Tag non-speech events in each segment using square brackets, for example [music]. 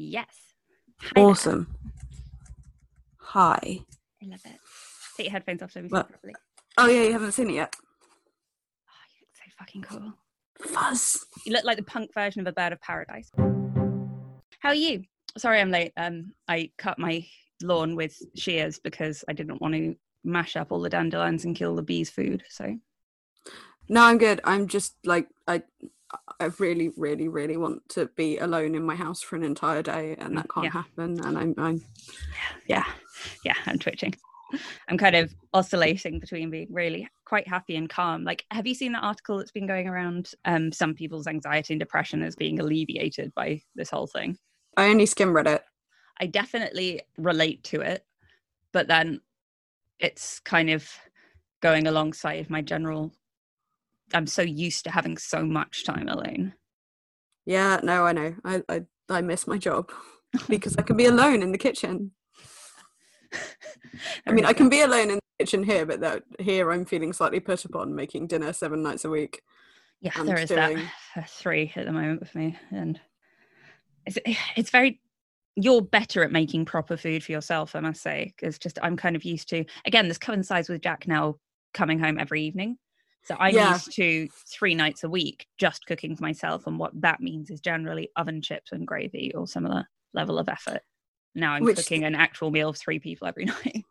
Yes. Hi. Awesome. Hi. I love it. Take your headphones off so we can properly. Oh yeah, you haven't seen it yet. Oh, you look so fucking cool. Fuzz. You look like the punk version of a bird of paradise. How are you? Sorry I'm late. Um, I cut my lawn with shears because I didn't want to mash up all the dandelions and kill the bees' food. So No, I'm good. I'm just like I I really, really, really want to be alone in my house for an entire day and that can't Yeah. happen. And I'm I'm yeah, yeah, I'm twitching. I'm kind of oscillating between being really quite happy and calm. Like, have you seen that article that's been going around? Um, some people's anxiety and depression is being alleviated by this whole thing. I only skim read it. I definitely relate to it, but then it's kind of going alongside my general. I'm so used to having so much time alone. Yeah, no, I know. I I, I miss my job [laughs] because I can be alone in the kitchen. [laughs] I mean, I can be alone in the kitchen here, but that here I'm feeling slightly put upon making dinner seven nights a week. yeah, there is doing- [sighs] that three at the moment with me, and it's [sighs] it's very. You're better at making proper food for yourself, I must say, because just I'm kind of used to. Again, this coincides with Jack now coming home every evening, so I'm Yeah. used to three nights a week just cooking for myself, and what that means is generally oven chips and gravy or similar level of effort. Now I'm Which- cooking an actual meal of three people every [laughs] night.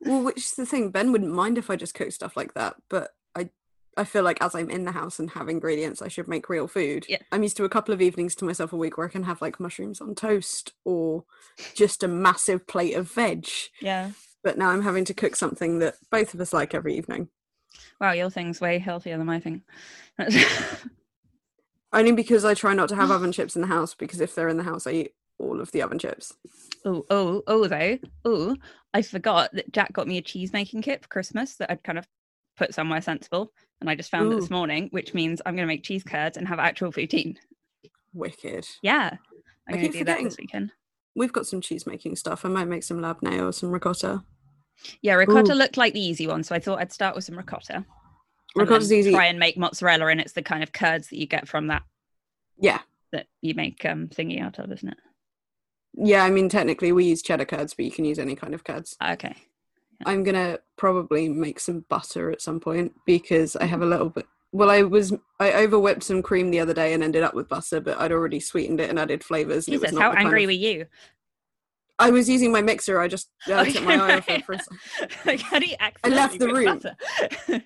Well, which is the thing, Ben wouldn't mind if I just cook stuff like that, but I I feel like as I'm in the house and have ingredients, I should make real food. Yeah. I'm used to a couple of evenings to myself a week where I can have like mushrooms on toast or just a massive plate of veg. yeah. But now I'm having to cook something that both of us like every evening. Wow, your thing's way healthier than my thing. [laughs] Only because I try not to have [laughs] oven chips in the house because if they're in the house, I eat all of the oven chips. Oh, oh, oh, though. Oh, I forgot that Jack got me a cheese making kit for Christmas that I'd kind of put somewhere sensible. And I just found it this morning, which means I'm going to make cheese curds and have actual poutine. Wicked. Yeah. I I'm going keep to do that this forgetting- weekend. We've got some cheese making stuff. I might make some labneh or some ricotta. Yeah, ricotta Ooh. looked like the easy one. So I thought I'd start with some ricotta. Ricotta's easy. Try and make mozzarella, and it's the kind of curds that you get from that Yeah. that you make um thingy out of, isn't it? Yeah, I mean, technically we use cheddar curds, but you can use any kind of curds. Okay. I'm gonna probably make some butter at some point because I have a little bit. Well, I was I over whipped some cream the other day and ended up with butter, but I'd already sweetened it and added flavors. And it was Jesus, not how angry of- were you? I was using my mixer. I just uh, took my eye off it for a sec. [laughs] like, how do you left the room. [laughs]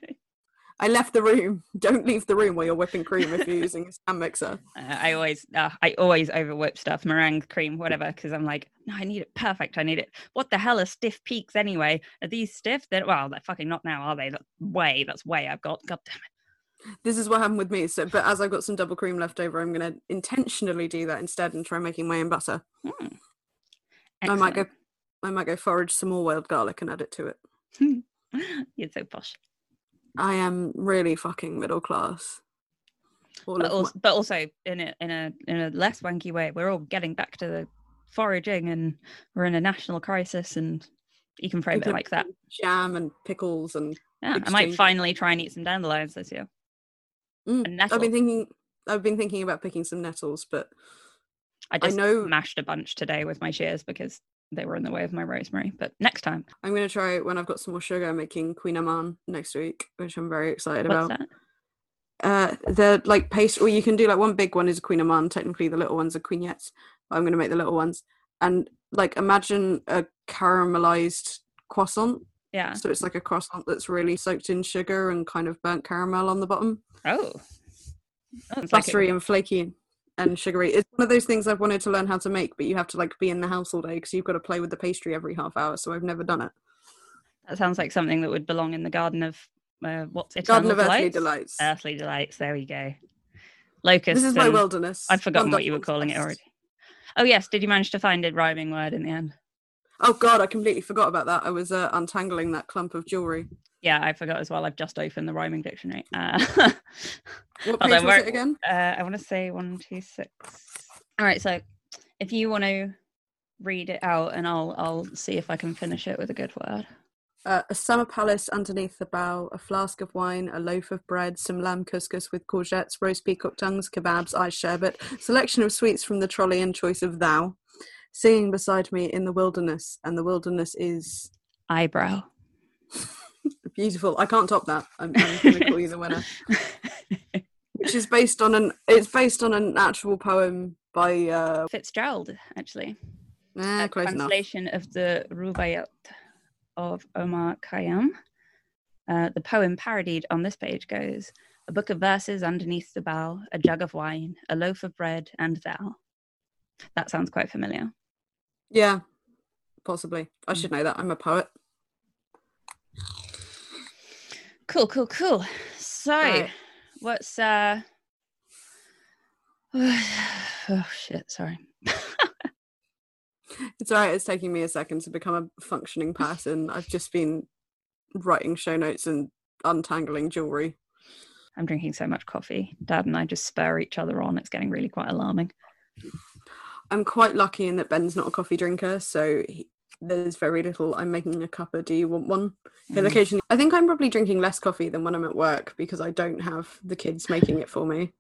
I left the room. Don't leave the room while you're whipping cream if you're using a stand mixer. [laughs] Uh, I always, uh, I always over whip stuff, meringue, cream, whatever, because I'm like, no, I need it perfect. I need it. What the hell are stiff peaks anyway? Are these stiff? They're well, they're fucking not now, are they? That's way, that's way I've got. God damn it. This is what happened with me. So, but as I've got some double cream left over, I'm gonna intentionally do that instead and try making my own butter. Hmm. I might go. I might go forage some more wild garlic and add it to it. [laughs] You're so posh, I am really fucking middle class. But of my- also, but also in a in a in a less wanky way. We're all getting back to the foraging, and we're in a national crisis, and you can frame it like that. Jam and pickles and Yeah, I might finally try and eat some dandelions this year. Mm, I've been thinking. I've been thinking about picking some nettles, but I I just know- mashed a bunch today with my shears because they were in the way of my rosemary. But next time, I'm gonna try when I've got some more sugar making kouign-amann next week, which I'm very excited what's about. that? Uh, the like paste, or you can do like one big one is a kouign-amann. Technically, the little ones are kouignettes. But I'm gonna make the little ones, and like imagine a caramelized croissant. Yeah. So it's like a croissant that's really soaked in sugar and kind of burnt caramel on the bottom. Oh. Oh, it's like buttery and flaky and sugary. It's one of those things I've wanted to learn how to make, but you have to like be in the house all day because you've got to play with the pastry every half hour. So I've never done it. that sounds like something that would belong in the garden of uh, what's it? Garden of Earthly Delights. Earthly delights. There we go. Locust. this is my wilderness. I'd forgotten what you were calling it already. Oh yes, did you manage to find a rhyming word in the end? Oh god, I completely forgot about that. I was uh, untangling that clump of jewelry. Yeah, I forgot as well. I've just opened the rhyming dictionary. Uh, What [laughs] page was it again? uh, I want to say one, two, six. All right, so if you want to read it out, and I'll I'll see if I can finish it with a good word. Uh, a summer palace underneath the bough, a flask of wine, a loaf of bread, some lamb couscous with courgettes, roast peacock tongues, kebabs, ice sherbet, selection of sweets from the trolley, and choice of thou. Singing beside me in the wilderness, and the wilderness is Eyebrow. [laughs] beautiful. I can't top that. I'm, I'm going to call you the winner. [laughs] Which is based on an it's based on an actual poem by uh Fitzgerald, actually. eh, a close enough. translation of the Rubaiyat of Omar Khayyam. Uh, the poem parodied on this page goes A book of verses underneath the bough, a jug of wine, a loaf of bread, and thou. That sounds quite familiar. Yeah, possibly. I should know that. I'm a poet. Cool, cool, cool. So, Right. what's uh [sighs] oh shit, sorry. [laughs] It's alright, it's taking me a second to become a functioning person. I've just been writing show notes and untangling jewelry. I'm drinking so much coffee. Dad and I just spur each other on. It's getting really quite alarming. I'm quite lucky in that Ben's not a coffee drinker, so he, there's very little. I'm making a cuppa. Do you want one? Mm. occasionally. I think I'm probably drinking less coffee than when I'm at work because I don't have the kids making it for me.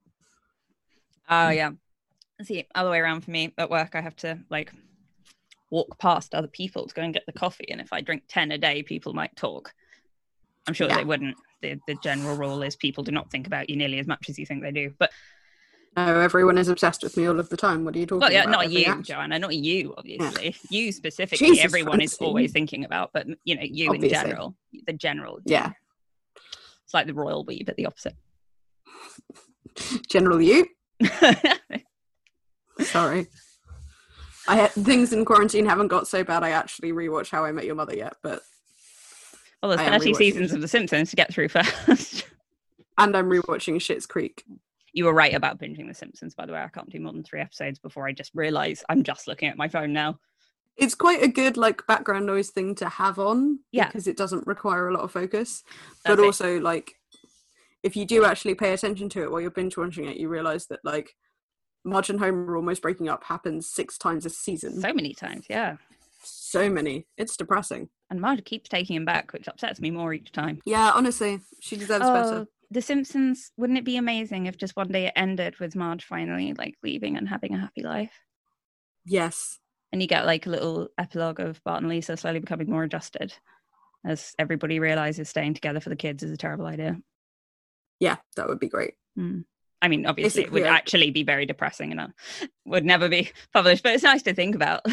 Oh yeah. See, other way around for me at work, I have to like walk past other people to go and get the coffee. And if I drink ten a day, people might talk. I'm sure Yeah. they wouldn't. The the general rule is people do not think about you nearly as much as you think they do. But No, everyone is obsessed with me all of the time. What are you talking well, yeah, about? not you, act- Joanna, not you, obviously. You specifically, Jesus, everyone is always thinking about, but you know, you in general, the general. Yeah, It's like the royal we, but the opposite. [laughs] general you. [laughs] Sorry. I had, things in quarantine haven't got so bad. I actually rewatch How I Met Your Mother yet, but well, there's 30 seasons of The Simpsons to get through [laughs] first. and I'm rewatching Schitt's Creek. You were right about binging The Simpsons, by the way. I can't do more than three episodes before I just realize I'm just looking at my phone now. It's quite a good like background noise thing to have on, Yeah. because it doesn't require a lot of focus. That's but it. also like, if you do actually pay attention to it while you're binge watching it, you realize that like Marge and Homer almost breaking up happens six times a season. So many times, yeah. so many. It's depressing. And Marge keeps taking him back, which upsets me more each time. Yeah, honestly, she deserves better. Oh, The Simpsons, wouldn't it be amazing if just one day it ended with Marge finally like leaving and having a happy life? Yes. And you get like a little epilogue of Bart and Lisa slowly becoming more adjusted as everybody realizes staying together for the kids is a terrible idea. Yeah, that would be great. Mm. I mean, obviously, it would Basically, actually be very depressing and uh, would never be published, but it's nice to think about. [laughs]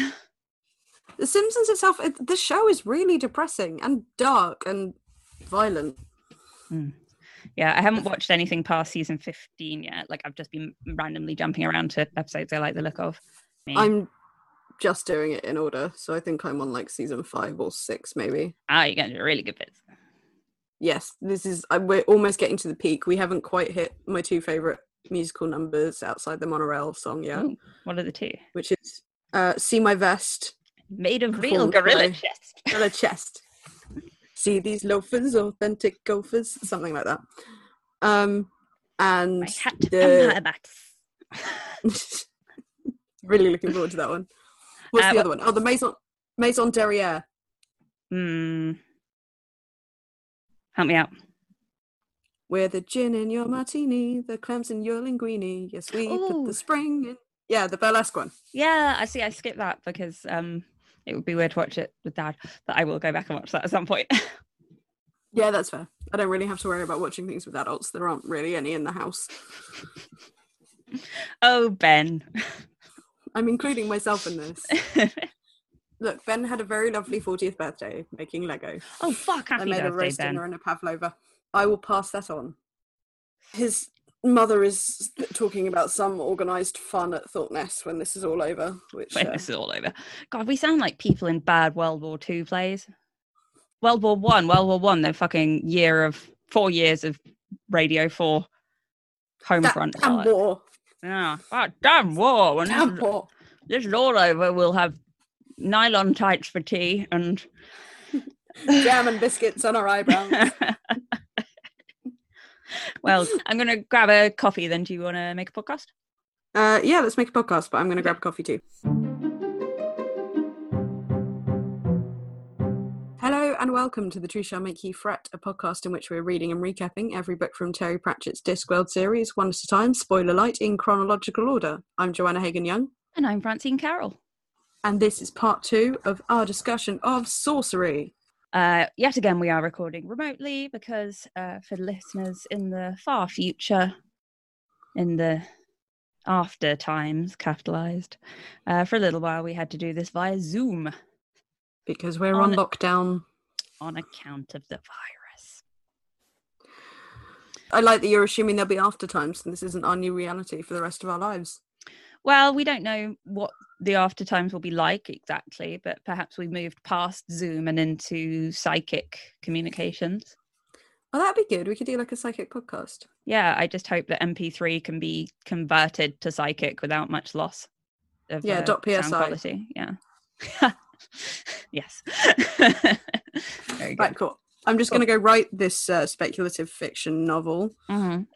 The Simpsons itself, it, the show is really depressing and dark and violent. Yeah, I haven't watched anything past season 15 yet. Like, I've just been randomly jumping around to episodes I like the look of. Me. I'm just doing it in order, so I think I'm on like season five or six, maybe. Ah, you're getting really good bits. Yes, this is. I, we're almost getting to the peak. We haven't quite hit my two favorite musical numbers outside the monorail song yet, Ooh, what are the two? which is uh, "See My Vest," Made of real gorilla by- chest. on a chest. See these loafers, authentic gophers, something like that. Um, and My hat the- and [laughs] really looking forward to that one. What's Uh, the other one? Oh, the Maison Maison Derriere. Hmm. Help me out. We're the gin in your martini, the clams in your linguine. Yes, we put the spring in. Yeah, the burlesque one. Yeah, I see. I skipped that because um, it would be weird to watch it with dad, but I will go back and watch that at some point. [laughs] Yeah, that's fair. I don't really have to worry about watching things with adults. There aren't really any in the house. [laughs] oh, Ben. I'm including myself in this. [laughs] Look, Ben had a very lovely 40th birthday making Lego. oh, fuck. I made a birthday, roast Ben. dinner and a pavlova. I will pass that on. His mother is talking about some organised fun at Thought Nest when this is all over, which when uh, this is all over. God, we sound like people in bad World War Two plays. World War One, World War One, the fucking year of four years of Radio Four home that front. damn war, Yeah, oh, damn war. When damn this, war. this is all over, we'll have nylon tights for tea and [laughs] Jam and biscuits on our [laughs] eyebrows. Well, [laughs] I'm gonna grab a coffee. Then, do you want to make a podcast? Uh, yeah, let's make a podcast, but I'm going to grab a coffee too. Hello and welcome to The Truth Shall Make You Fret, a podcast in which we're reading and recapping every book from Terry Pratchett's Discworld series, one at a time, spoiler light, in chronological order. I'm Joanna Hagan Young. And I'm Francine Carroll. and this is part two of our discussion of Sourcery. Uh, yet again, we are recording remotely because uh, for the listeners in the far future, in the after times, capitalized, uh, for a little while we had to do this via Zoom Because we're on, On- lockdown. on account of the virus. I like that you're assuming there'll be after times and this isn't our new reality for the rest of our lives. Well, we don't know what the after times will be like exactly, but perhaps we moved past Zoom and into psychic communications. Oh, that'd be good. We could do like a psychic podcast. Yeah, I just hope that MP3 can be converted to psychic without much loss of Yeah, uh, dot sound PSI. quality. Yeah. [laughs] yes. [laughs] Very good. Right, cool. I'm just Cool. going to go write this uh, speculative fiction novel. Mhm.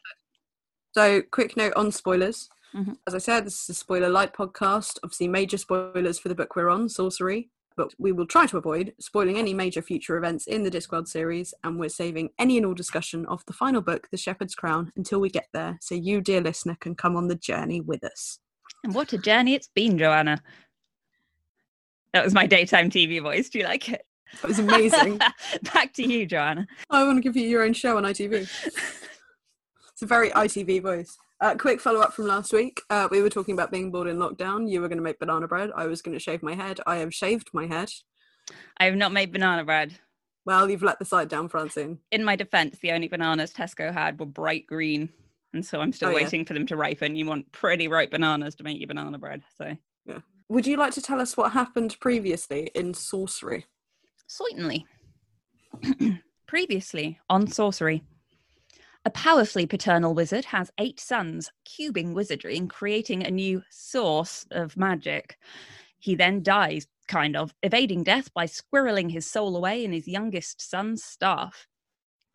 So, quick note on spoilers. Mhm. As I said, this is a spoiler light podcast. Obviously, major spoilers for the book we're on, Sourcery. But we will try to avoid spoiling any major future events in the Discworld series, and we're saving any and all discussion of the final book, The Shepherd's Crown, until we get there, so you, dear listener, can come on the journey with us. And what a journey it's been, Joanna. That was my daytime TV voice. Do you like it? That was amazing. [laughs] Back to you, Joanna. I want to give you your own show on ITV. [laughs] It's a very ITV voice. Uh, quick follow up from last week. Uh, we were talking about being bored in lockdown. You were going to make banana bread. I was going to shave my head. I have shaved my head. I have not made banana bread. Well, you've let the side down, Francine. In my defense, the only bananas Tesco had were bright green. And so I'm still Oh, yeah. waiting for them to ripen. You want pretty ripe bananas to make your banana bread. So, yeah. Would you like to tell us what happened previously in Sourcery? certainly. [clears throat] Previously on Sourcery, a powerfully paternal wizard has eight sons, cubing wizardry and creating a new source of magic. He then dies, kind of, evading death by squirreling his soul away in his youngest son's staff.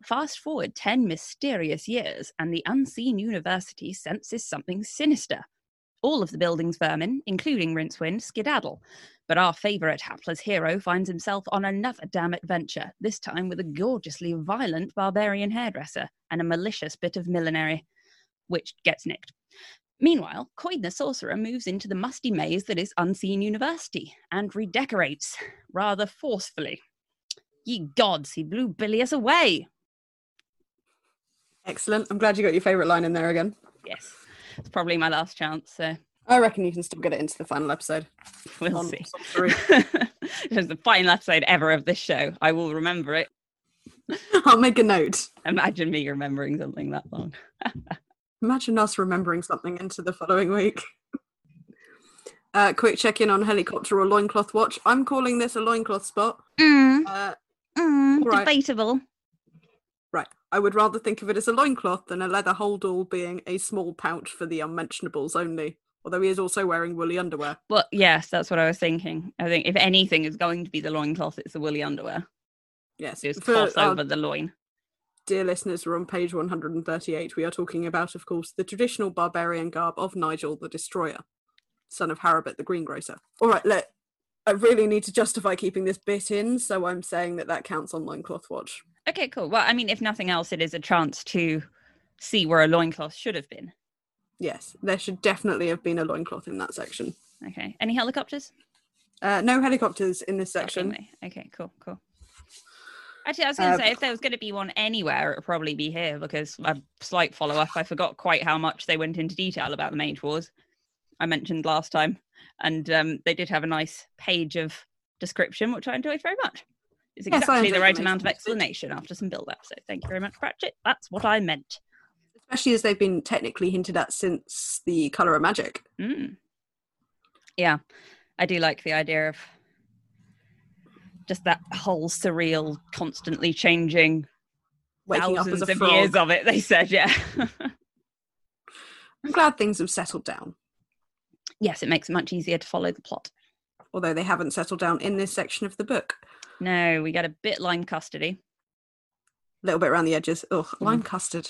Fast forward 10 mysterious years, and the unseen university senses something sinister. All of the building's vermin, including Rincewind, skedaddle. But our favourite hapless hero finds himself on another damn adventure, this time with a gorgeously violent barbarian hairdresser and a malicious bit of millinery, which gets nicked. Meanwhile, Coin the Sorcerer moves into the musty maze that is Unseen University and redecorates, rather forcefully. Ye gods, he blew Billias away! Excellent. I'm glad you got your favourite line in there again. Yes, it's probably my last chance, so I reckon you can still get it into the final episode. we'll on see. sorcery. [laughs] it was the final episode ever of this show. I will remember it. [laughs] I'll make a note. Imagine me remembering something that long. [laughs] Imagine us remembering something into the following week. Uh, quick check in on helicopter or loincloth watch. I'm calling this a loincloth spot. Mm, Uh, mm, all right. Debatable. right. I would rather think of it as a loincloth than a leather holdall being a small pouch for the unmentionables only. Although he is also wearing woolly underwear. Well, yes, that's what I was thinking. I think if anything is going to be the loincloth, it's the woolly underwear. Yes. Just For cloth over the loin. dear listeners, we're on page 138. We are talking about, of course, the traditional barbarian garb of Nigel the Destroyer, son of Harebut the Greengrocer. All right, let. I really need to justify keeping this bit in, so I'm saying that that counts on loincloth watch. Okay, cool. Well, I mean, if nothing else, it is a chance to see where a loincloth should have been. Yes, there should definitely have been a loincloth in that section. Okay. Any helicopters? Uh, no helicopters in this section. Okay, cool, cool. Actually, I was going to Uh, say if there was going to be one anywhere, it would probably be here because a slight follow up. I forgot quite how much they went into detail about the Mage Wars. I mentioned last time, and um, they did have a nice page of description, which I enjoyed very much. It's exactly the the right amount of explanation after some build up. So thank you very much, Pratchett. That's what I meant. Especially as they've been technically hinted at since the Colour of Magic. Mm. Yeah, I do like the idea of just that whole surreal, constantly changing Waking up thousands as a of frog. years of it. They said, yeah. [laughs] I'm glad things have settled down, yes, it makes it much easier to follow the plot. although they haven't settled down in this section of the book. No, we get a bit line custody. A little bit around the edges. Ugh, Mm. lime custard.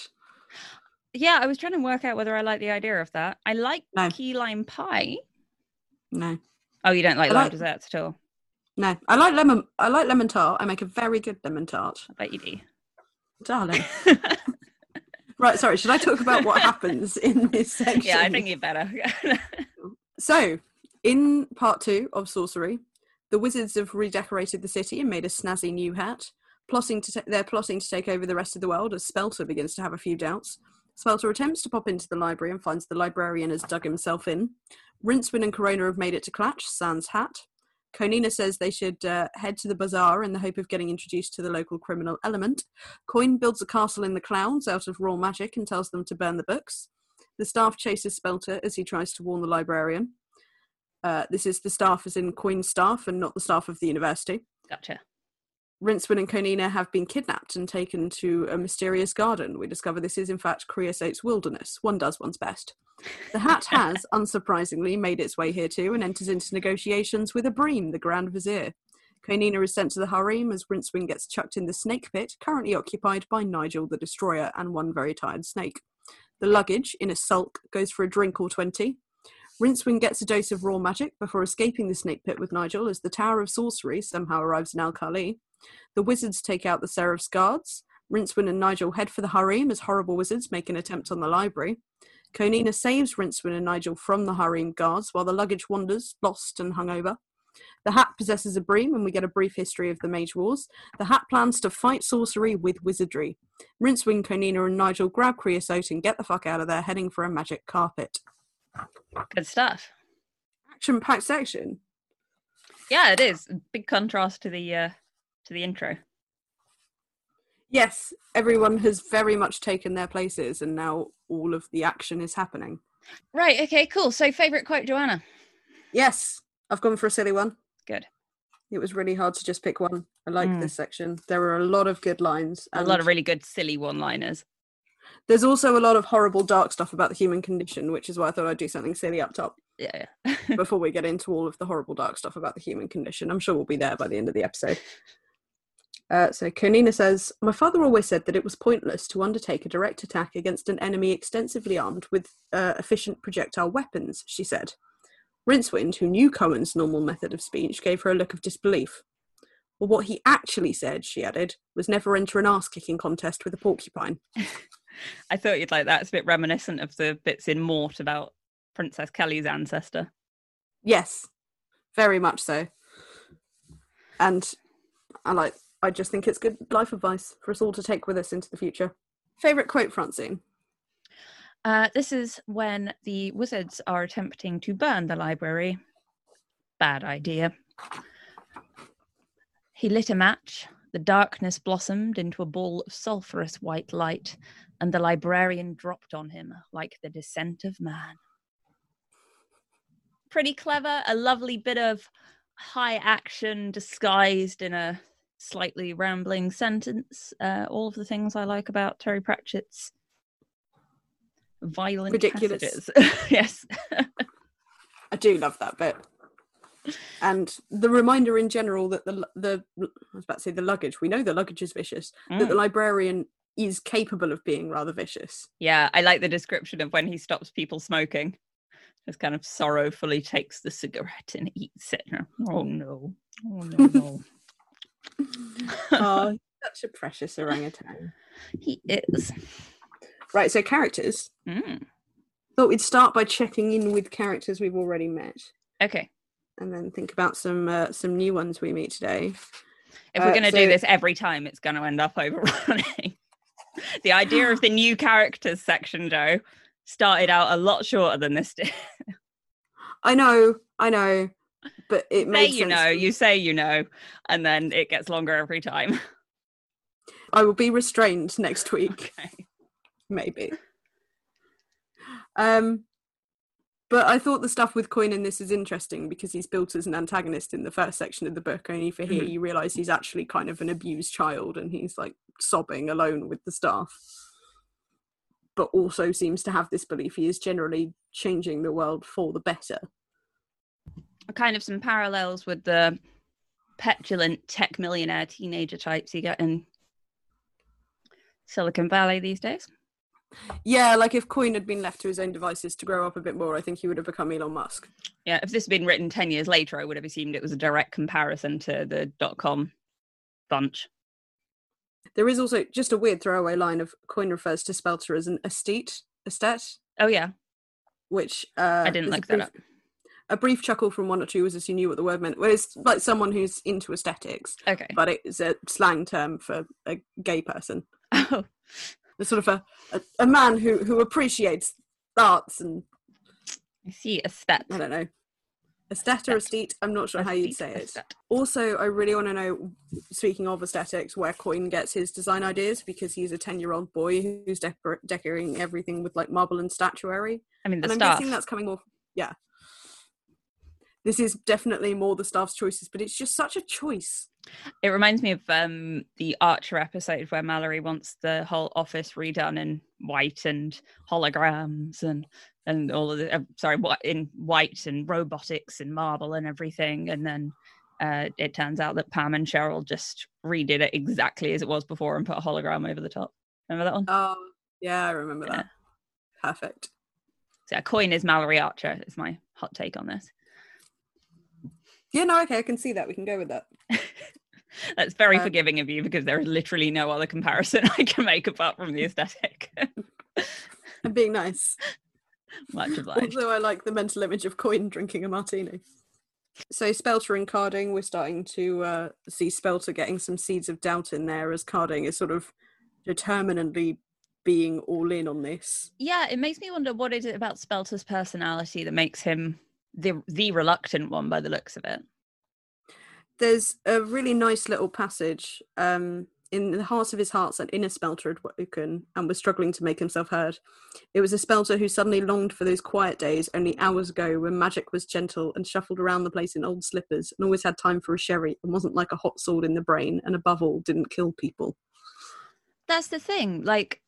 Yeah, I was trying to work out whether I like the idea of that. I like No. key lime pie. No, Oh, you don't like I lime like- desserts at all? no. I like lemon. I like lemon tart. I make a very good lemon tart, I bet you do. darling. [laughs] right. Sorry. Should I talk about what happens in this section? [laughs] yeah, I think you better. [laughs] So, In part two of Sourcery, the wizards have redecorated the city and made a snazzy new hat. Plotting to ta- they're plotting to take over the rest of the world as Spelter begins to have a few doubts. Spelter attempts to pop into the library and finds the librarian has dug himself in. Rincewind and Conina have made it to Klatch, Sans hat. Conina says they should uh, head to the bazaar in the hope of getting introduced to the local criminal element. Coin builds a castle in the clouds out of raw magic and tells them to burn the books. The staff chases Spelter as he tries to warn the librarian. Uh, this is the staff as in Coin's staff and not the staff of the university. Gotcha. Rincewind and Conina have been kidnapped and taken to a mysterious garden. We discover this is, in fact, Creosote's wilderness. One does one's best. The hat [laughs] has, unsurprisingly, made its way here too and enters into negotiations with Abrim, the Grand Vizier. Conina is sent to the harem as Rincewind gets chucked in the snake pit, currently occupied by Nigel the Destroyer and one very tired snake. The luggage, in a sulk, goes for a drink or twenty. Rincewind gets a dose of raw magic before escaping the snake pit with Nigel as the Tower of Sorcery somehow arrives in Al Khali. The wizards take out the Seriph's guards. Rincewind and Nigel head for the harem as horrible wizards make an attempt on the library. Conina saves Rincewind and Nigel from the harem guards while the luggage wanders, lost and hungover. The hat possesses Abrim, and we get a brief history of the Mage Wars. The hat plans to fight sorcery with wizardry. Rincewind, Conina, and Nigel grab Creosote and get the fuck out of there, heading for a magic carpet. Good stuff. Action packed section. Yeah, it is. Big contrast to the uh to the intro. Yes, everyone has very much taken their places, and now all of the action is happening. Right, okay, cool. So favourite quote, Joanna. Yes, I've gone for a silly one. Good. It was really hard to just pick one. I like Mm. this section. There were a lot of good lines. A lot of really good silly one liners. There's also a lot of horrible, dark stuff about the human condition, which is why I thought I'd do something silly up top Yeah. yeah. [laughs] [laughs] before we get into all of the horrible, dark stuff about the human condition. I'm sure we'll be there by the end of the episode. Uh, so Conina says, My father always said that it was pointless to undertake a direct attack against an enemy extensively armed with uh, efficient projectile weapons, she said. Rincewind, who knew Cohen's normal method of speech, gave her a look of disbelief. Well, what he actually said, she added, was never enter an ass kicking contest with a porcupine. [laughs] I thought you'd like that. It's a bit reminiscent of the bits in Mort about Princess Keli's ancestor. Yes, very much so. And I like I just think it's good life advice for us all to take with us into the future. Favorite quote, Francine? Uh, this is when the wizards are attempting to burn the library. Bad idea. He lit a match. The darkness blossomed into a ball of sulphurous white light, and the librarian dropped on him like the descent of man. Pretty clever, a lovely bit of high action disguised in a slightly rambling sentence. Uh, all of the things I like about Terry Pratchett's violent Ridiculous. [laughs] yes. [laughs] I do love that bit. And the reminder in general that the the I was about to say the luggage. We know the luggage is vicious. That the Mm. librarian is capable of being rather vicious. Yeah, I like the description of when he stops people smoking. Just kind of sorrowfully takes the cigarette and eats it. Oh no. Oh no, no. [laughs] [laughs] oh, such a precious orangutan. he is. Right, so characters. Mm. Thought we'd start by checking in with characters we've already met. Okay. And then think about some uh, some new ones we meet today. If we're Uh, going to so- do this every time, it's going to end up [laughs] overrunning. the idea of the new characters section, Joe, started out a lot shorter than this did. I know, I know, but it made you know, you say you know, and then it gets longer every time. [laughs] I will be restrained next week, Okay. maybe. Um, but I thought the stuff with Coin in this is interesting because he's built as an antagonist in the first section of the book. Only for here, Mhm. you realise he's actually kind of an abused child, and he's like sobbing alone with the staff. But also seems to have this belief he is generally changing the world for the better. kind of some parallels with the petulant tech millionaire teenager types you get in Silicon Valley these days. Yeah, like if Coin had been left to his own devices to grow up a bit more, I think he would have become Elon Musk. Yeah, if this had been written 10 years later, I would have assumed it was a direct comparison to the dot com bunch. There is also just a weird throwaway line of Coin refers to Spelter as an aesthete, aesthete, Oh, yeah. which uh, I didn't look that brief- up. a brief chuckle from one or two was as you knew what the word meant. Well, it's like someone who's into aesthetics, Okay. but it's a slang term for a gay person. [laughs] Oh, It's sort of a, a, a man who, who appreciates arts and I see. Aestet. I don't know. Aesthete or aesthete, I'm not sure how you'd say it. Also, I really want to know, speaking of aesthetics, where Coin gets his design ideas because he's a 10 year old boy who's decor- decorating everything with like marble and statuary. I mean, the and I'm staff. guessing that's coming more. Yeah. This is definitely more the staff's choices, but it's just such a choice. It reminds me of um, the Archer episode where Mallory wants the whole office redone in white and holograms and and all of the uh, sorry what in white and robotics and marble and everything and then uh, it turns out that Pam and Cheryl just redid it exactly as it was before and put a hologram over the top. Remember that one? Oh, yeah, I remember Yeah. that. Perfect. So a coin is Mallory Archer is my hot take on this. Yeah, no, okay, I can see that. We can go with that. [laughs] That's very Uh, forgiving of you because there is literally no other comparison [laughs] I can make apart from the aesthetic. [laughs] I'm being nice. Much obliged. Also, I like the mental image of Coin drinking a martini. So, Spelter and Carding, we're starting to uh, see Spelter getting some seeds of doubt in there as Carding is sort of determinedly being all in on this. Yeah, it makes me wonder what is it about Spelter's personality that makes him the the reluctant one by the looks of it. There's a really nice little passage um, in the heart of his hearts an inner Spelter had woken and was struggling to make himself heard. It was a Spelter who suddenly longed for those quiet days only hours ago when magic was gentle and shuffled around the place in old slippers and always had time for a sherry and wasn't like a hot sword in the brain and above all didn't kill people. That's the thing. Like,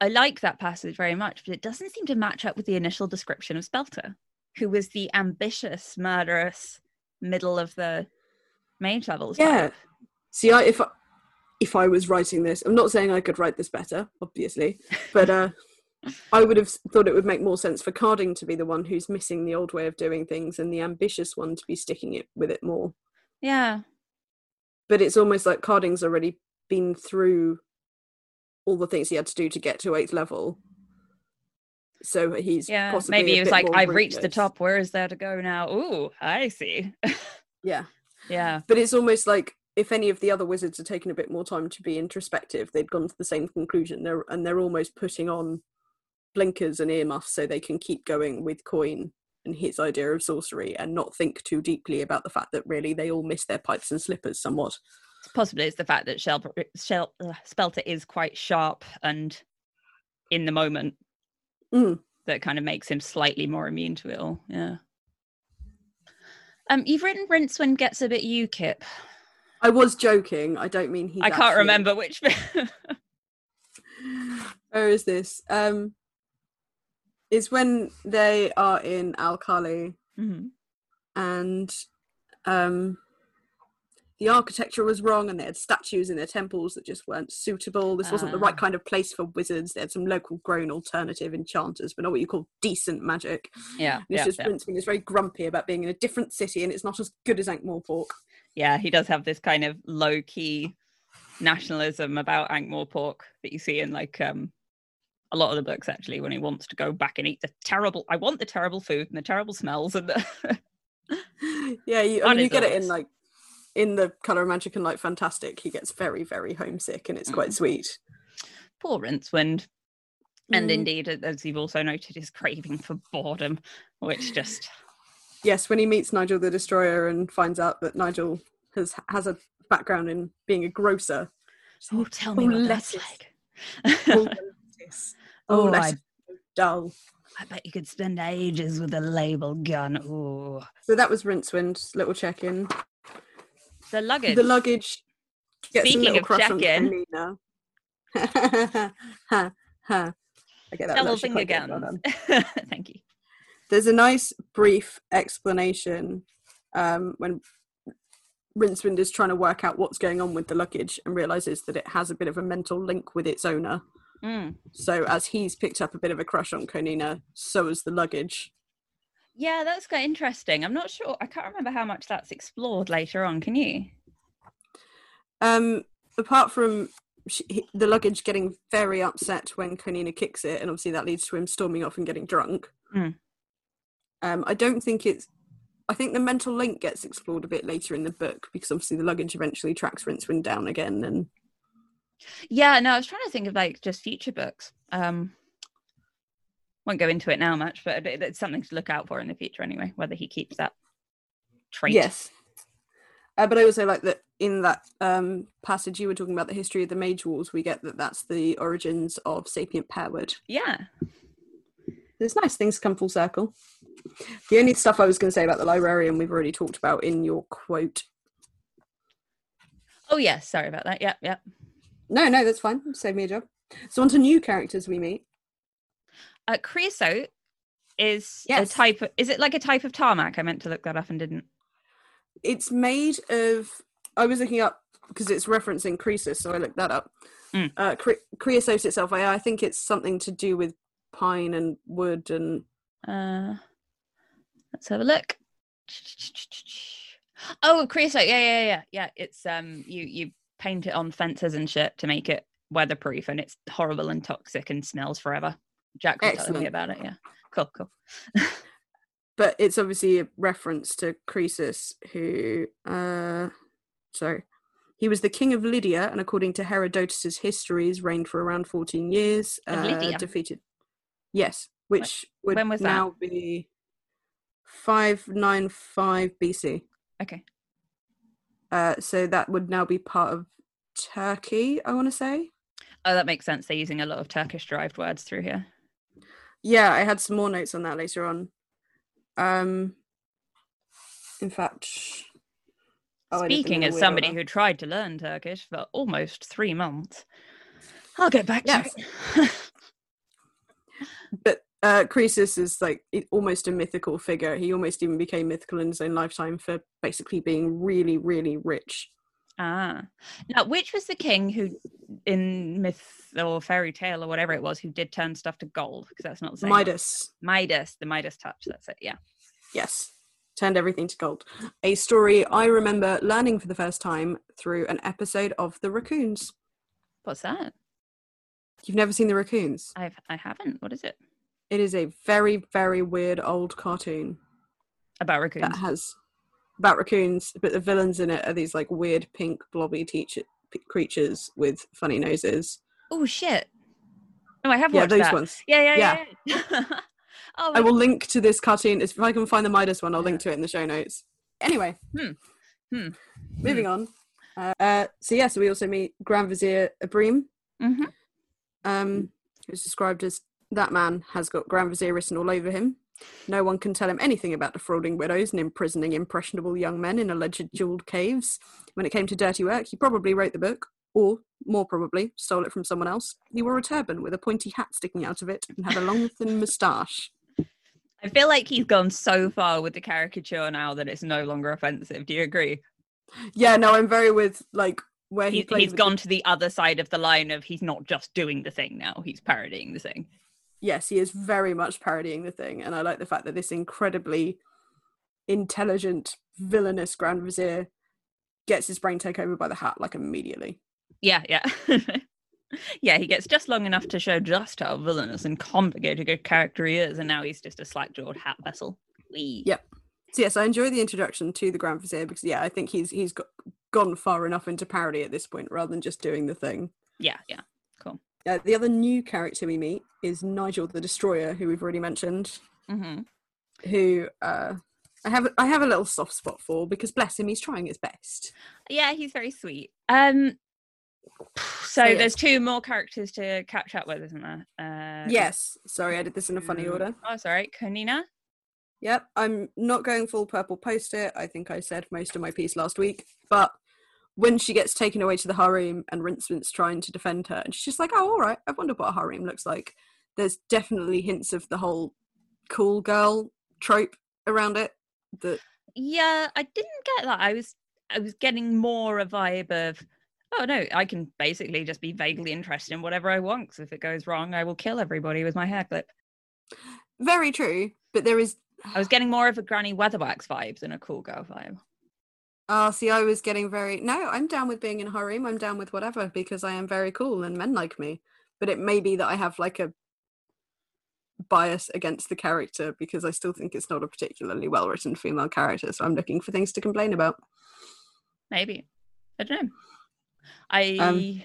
I like that passage very much, but it doesn't seem to match up with the initial description of Spelter, who was the ambitious, murderous, middle of the mage levels. Yeah. type. See, I, if I, if I was writing this, I'm not saying I could write this better, obviously, but uh, I would have thought it would make more sense for Carding to be the one who's missing the old way of doing things, and the ambitious one to be sticking it with it more. Yeah. But it's almost like Carding's already been through all the things he had to do to get to eighth level. So he's Yeah. possibly Maybe he was like, I've reached the top. Where is there to go now? Ooh, I see. [laughs] Yeah, yeah. but it's almost like if any of the other wizards had taken a bit more time to be introspective, they'd gone to the same conclusion. They're and they're almost putting on blinkers and earmuffs so they can keep going with Coin and his idea of sorcery and not think too deeply about the fact that really they all miss their pipes and slippers somewhat. Possibly it's the fact that Shel- Shel- uh, Spelter is quite sharp and in the moment Mm. that kind of makes him slightly more immune to it all. Yeah. Um, you've written Rincewind gets a bit UKIP. I was joking. I don't mean he. I can't remember which bit. [laughs] Where is this? Um, it's when they are in Al Khali Mhm. and um, the architecture was wrong and they had statues in their temples that just weren't suitable. This wasn't the right Ah. kind of place for wizards. They had some local grown alternative enchanters, but not what you call decent magic. Yeah, And it's yeah, just yeah. Is very grumpy about being in a different city and it's not as good as Ankh-Morpork. yeah, he does have this kind of low key nationalism about Ankh-Morpork that you see in like um a lot of the books actually when he wants to go back and eat the terrible I want the terrible food and the terrible smells and the [laughs] yeah, you, I mean, you get it in like in the color of magic and Light fantastic. He gets very, very homesick, and it's quite Mm. sweet. poor Rincewind. And Mm. indeed, as you've also noted, his craving for boredom, which just yes, when he meets Nigel the Destroyer and finds out that Nigel has has a background in being a grocer. oh, tell me Oh, what that's like. Oh, [laughs] lettuce. Oh, Oh, I- dull. I bet you could spend ages with a label gun. Oh, So that was Rincewind. Little check in. The luggage. The luggage gets Speaking a little of crush on ha, ha. Okay, that was Double finger good. Well [laughs] Thank you. there's a nice brief explanation um, when Rincewind is trying to work out what's going on with the luggage and realizes that it has a bit of a mental link with its owner. Mm. So as he's picked up a bit of a crush on Conina, so has the luggage. Yeah, that's quite interesting. I'm not sure. I can't remember how much that's explored later on. Can you? Um, apart from sh he- the luggage getting very upset when Conina kicks it, and obviously that leads to him storming off and getting drunk. Mm. Um, I don't think it's I think the mental link gets explored a bit later in the book because obviously the luggage eventually tracks Rincewind down again and Yeah, no, I was trying to think of like just future books. Um won't go into it now much, but it's something to look out for in the future anyway, whether he keeps that trait. Yes. Uh, but I also like that in that um, passage you were talking about the history of the Mage Wars, we get that that's the origins of sapient Pearwood. Yeah. There's nice things come full circle. The only stuff I was going to say about the librarian we've already talked about in your quote. Oh yes, sorry about that. Yep, yep. No, no, that's fine. Save me a job. So on to new characters we meet. Uh, creosote is Yes. a type of, is it like a type of tarmac? I meant to look that up and didn't. It's made of. I was looking up because it's referencing Croesus, so I looked that up. Mm. Uh, cre- creosote itself, I, I think it's something to do with pine and wood and Uh let's have a look. Oh, creosote. Yeah, yeah, yeah. Yeah. It's um you you paint it on fences and shit to make it weatherproof and it's horrible and toxic and smells forever. Jack was telling me about it, yeah. Cool, cool. [laughs] but it's obviously a reference to Croesus, who, uh, sorry, he was the king of Lydia, and according to Herodotus's histories, reigned for around fourteen years. Uh, Lydia? defeated, yes, which would when was that? now be five nine five BC. Okay. Uh, so that would now be part of Turkey. I want to say. Oh, that makes sense. They're using a lot of Turkish derived words through here. Yeah, I had some more notes on that later on. Um, in fact, oh, I did them in Speaking as somebody who tried to learn Turkish for almost three months, I'll get back to it. [laughs] but uh, Croesus is like almost a mythical figure. He almost even became mythical in his own lifetime for basically being really, really rich. Ah, now which was the king who, in myth or fairy tale or whatever it was, who did turn stuff to gold? Because that's not the same. Midas, Midas, the Midas touch. That's it. Yeah. yes, turned everything to gold. A story I remember learning for the first time through an episode of The Raccoons. What's that? You've never seen The Raccoons? I've I haven't. What is it It is a very, very weird old cartoon. about raccoons? that has about raccoons, but the villains in it are these like weird pink blobby teacher, p- creatures with funny noses. Oh shit! No, I have Yeah, watched those that. ones. Yeah, yeah, yeah. yeah. [laughs] oh, I will link to this cartoon. If I can find the Midas one, I'll link to it in the show notes. Anyway, Hmm. Hmm. moving on. Uh, uh, so yeah, so we also meet Grand Vizier Abrim, Mhm. um, who's described as that man has got Grand Vizier written all over him. No one can tell him anything about defrauding widows and imprisoning impressionable young men in alleged jeweled caves. When it came to dirty work, he probably wrote the book, or more probably, stole it from someone else. He wore a turban with a pointy hat sticking out of it and had a long, [laughs] thin moustache. I feel like he's gone so far with the caricature now that it's no longer offensive. Do you agree? Yeah, no, I'm very with like where he He's, he's gone to the other side of the line of he's not just doing the thing now; he's parodying the thing. Yes, he is very much parodying the thing, and I like the fact that this incredibly intelligent, villainous Grand Vizier gets his brain taken over by the hat like immediately. Yeah, yeah. [laughs] yeah, he gets just long enough to show just how villainous and complicated a character he is, and now he's just a slack-jawed hat vessel. Wee. Yep. So yes, I enjoy the introduction to the Grand Vizier because yeah, I think he's he's got, gone far enough into parody at this point rather than just doing the thing. Yeah, yeah. Uh, the other new character we meet is Nigel the Destroyer, who we've already mentioned, hmm who uh, I have I have a little soft spot for because bless him, he's trying his best. Yeah, he's very sweet. Um, so yes. there's two more characters to catch up with, isn't there? Uh, Yes, sorry, I did this in a funny mm, order. Oh, sorry, Conina. Yep, I'm not going full purple post it. I think I said most of my piece last week, but when she gets taken away to the harem and Rincewind's trying to defend her, and she's just like, "Oh, all right. I wonder what a harem looks like." There's definitely hints of the whole cool girl trope around it. That Yeah, I didn't get that. I was I was getting more a vibe of oh no, I can basically just be vaguely interested in whatever I want. 'cause if it goes wrong, I will kill everybody with my hair clip. very true, but there is. I was getting more of a Granny Weatherwax vibe than a cool girl vibe. Ah, see, I was getting very. No, I'm down with being in a harem. I'm down with whatever because I am very cool and men like me. But it may be that I have like a bias against the character because I still think it's not a particularly well written female character. So I'm looking for things to complain about. Maybe. I don't know. I Um,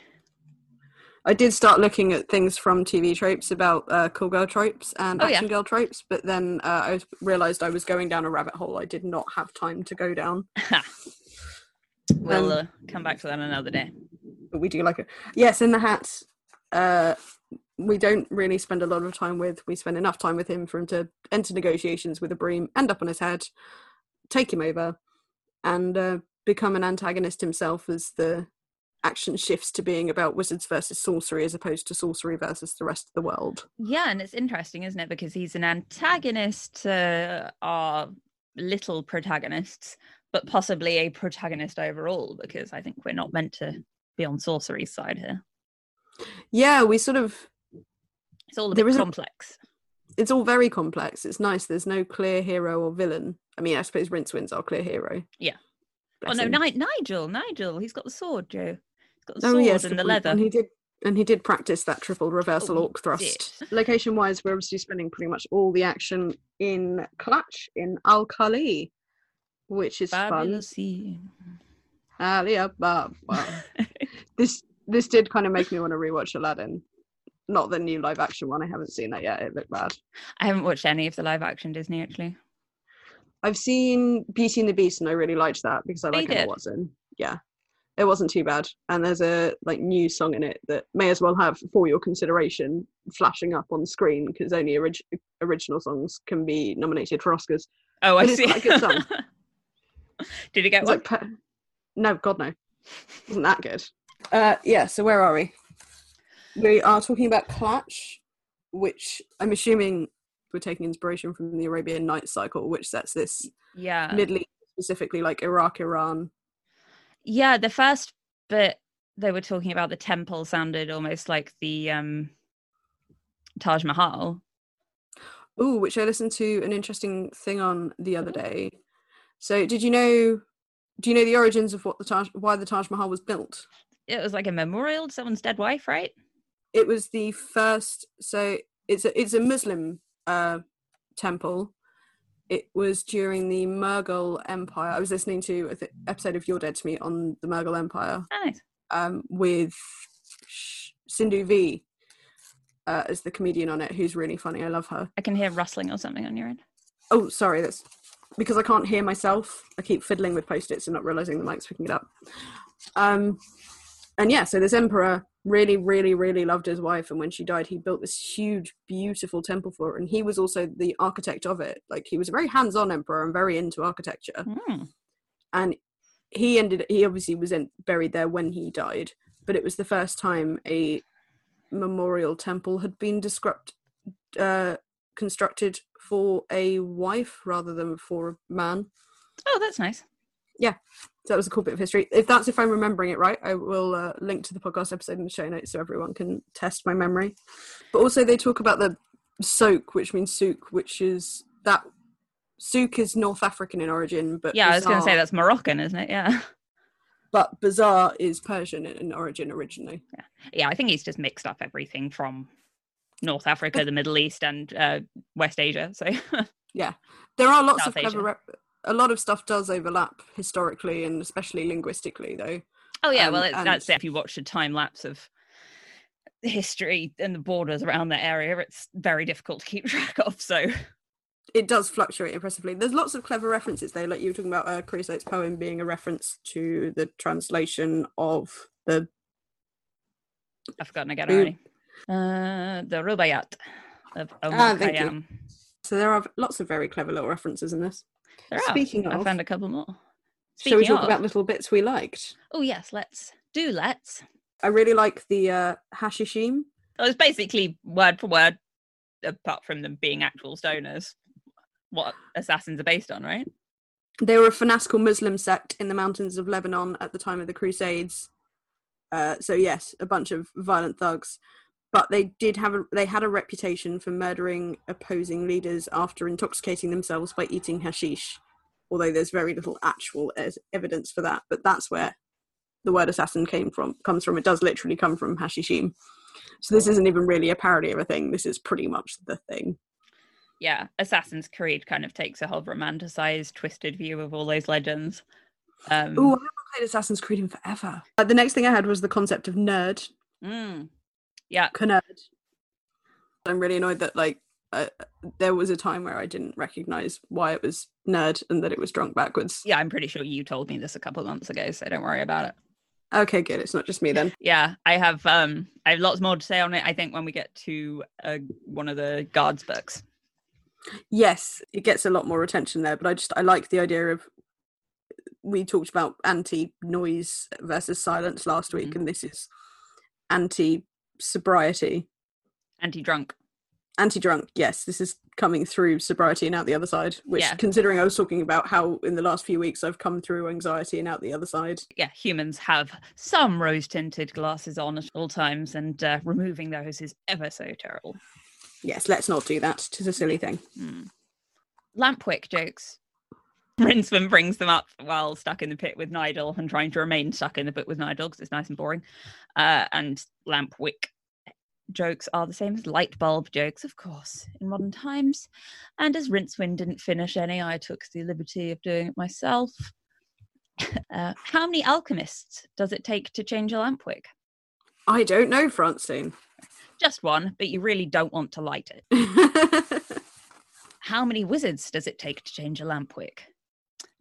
I did start looking at things from TV tropes about uh, cool girl tropes and Oh, yeah. action girl tropes, but then uh, I realized I was going down a rabbit hole I did not have time to go down. [laughs] we'll um, uh, come back to that another day. But we do like it. Yes, in the hat. Uh, we don't really spend a lot of time with. We spend enough time with him for him to enter negotiations with a broom, end up on his head, take him over, and uh, become an antagonist himself as the action shifts to being about wizards versus sorcery as opposed to sorcery versus the rest of the world. Yeah, and it's interesting, isn't it? Because he's an antagonist to our little protagonists, but possibly a protagonist overall, because I think we're not meant to be on sorcery's side here. Yeah, we sort of It's all a bit complex. it's all very complex. It's nice. There's no clear hero or villain. I mean, I suppose Rincewind's our clear hero. Yeah. Bless oh no. Ni- Nigel, Nigel, he's got the sword, Joe. Got the Oh sword yes, and the leather. And he did, and he did practice that triple reversal Oh, orc thrust. [laughs] Location-wise, we're obviously spending pretty much all the action in Klatch in Al Khali, which is fun. Fabulous. Alibaba. [laughs] this this did kind of make me want to rewatch Aladdin. Not the new live action one. I haven't seen that yet. It looked bad. I haven't watched any of the live action Disney actually. I've seen Beauty and the Beast, and I really liked that because I Oh, like Emma? Watson. Yeah, it wasn't too bad. And there's a like new song in it that may as well have for your consideration flashing up on screen because only orig- original songs can be nominated for Oscars. Oh, I But it's see. quite a good song. [laughs] Did it get It's one? like pe- no, God no, wasn't that good? Uh, yeah. So where are we? We are talking about Klatch, which I'm assuming we're taking inspiration from the Arabian Nights cycle, which sets this yeah. Middle East, specifically like Iraq, Iran. Yeah, the first bit they were talking about the temple sounded almost like the um Taj Mahal. Oh, which I listened to an interesting thing on the other day. So, did you know? Do you know the origins of what the Taj, why the Taj Mahal was built? It was like a memorial to someone's dead wife, right? It was the first. So it's a it's a Muslim uh, temple. It was during the Mughal Empire. I was listening to an episode of You're Dead to Me on the Mughal Empire Oh, nice. um, with Sindhu Vee uh, as the comedian on it, who's really funny. I love her. I can hear rustling or something on your end. Oh, sorry, that's because I can't hear myself. I keep fiddling with post-its and not realizing the mic's picking it up. Um, and yeah, so this emperor really, really, really loved his wife, and when she died, he built this huge, beautiful temple for her. And he was also the architect of it. Like he was a very hands-on emperor and very into architecture. Hmm. And he ended. He obviously was in, buried there when he died, but it was the first time a memorial temple had been described, uh, constructed for a wife rather than for a man. Oh, that's nice. So that was a cool bit of history. If that's if I'm remembering it right, I will uh, link to the podcast episode in the show notes so everyone can test my memory. But also they talk about the souk, which means souk, which is that souk is North African in origin, but Yeah, I was going to say that's Moroccan, isn't it? Yeah. [laughs] But bazaar is Persian in- in origin originally. Yeah, yeah. I think he's just mixed up everything from North Africa, the Middle East, and uh, West Asia. So [laughs] yeah, There are lots South of clever. Rep- a lot of stuff does overlap historically and especially linguistically, though. Oh yeah, well Um, it's, and- that's it. If you watch a time lapse of the history and the borders around that area, it's very difficult to keep [laughs] track of. So It does fluctuate impressively. There's lots of clever references though, like you were talking about uh, Creosote's poem being a reference to the translation of the I've forgotten again already. Uh, the Rubaiyat of Omar Ah. Khayyam. So there are lots of very clever little references in this. There are. Speaking I of, found a couple more. shall we talk of- about little bits we liked? Oh yes, let's do let's. I really like the uh, hashishim. Well, it's basically word for word, apart from them being actual stoners. What assassins are based on, right? They were a fanatical Muslim sect in the mountains of Lebanon at the time of the Crusades. Uh, so yes, a bunch of violent thugs, but they did have a they had a reputation for murdering opposing leaders after intoxicating themselves by eating hashish. Although there's very little actual evidence for that, but that's where the word assassin came from comes from. It does literally come from hashishim. So this isn't even really a parody of a thing. This is pretty much the thing. Yeah, Assassin's Creed kind of takes a whole romanticized, twisted view of all those legends. Um, Oh, I haven't played Assassin's Creed in forever. Uh, the next thing I had was the concept of nerd. mm, yeah, Knurd. I'm really annoyed that like uh, there was a time where I didn't recognize why it was knurd and that it was drunk backwards. yeah. I'm pretty sure you told me this a couple of months ago, so don't worry about it. Okay, good. It's not just me then. [laughs] Yeah, I have um, I have lots more to say on it. I think when we get to uh, one of the guards books. yes, it gets a lot more attention there, but I just I like the idea of we talked about anti noise versus silence last week, Mhm. and this is anti sobriety, Anti-drunk. anti drunk. Yes, this is coming through sobriety and out the other side. Which, Yeah. considering I was talking about how in the last few weeks I've come through anxiety and out the other side. yeah, humans have some rose tinted glasses on at all times, and uh, removing those is ever so terrible. Yes, let's not do that. Tis a silly thing. Hmm. Lampwick jokes. Rincewind brings them up while stuck in the pit with Nigel and trying to remain stuck in the pit with Nigel because it's nice and boring. Uh, and Lampwick jokes are the same as light bulb jokes, of course, in modern times. And as Rincewind didn't finish any, I took the liberty of doing it myself. [laughs] Uh, how many alchemists does it take to change a lampwick? I don't know, Francine. Just one, but you really don't want to light it. [laughs] How many wizards does it take to change a lampwick?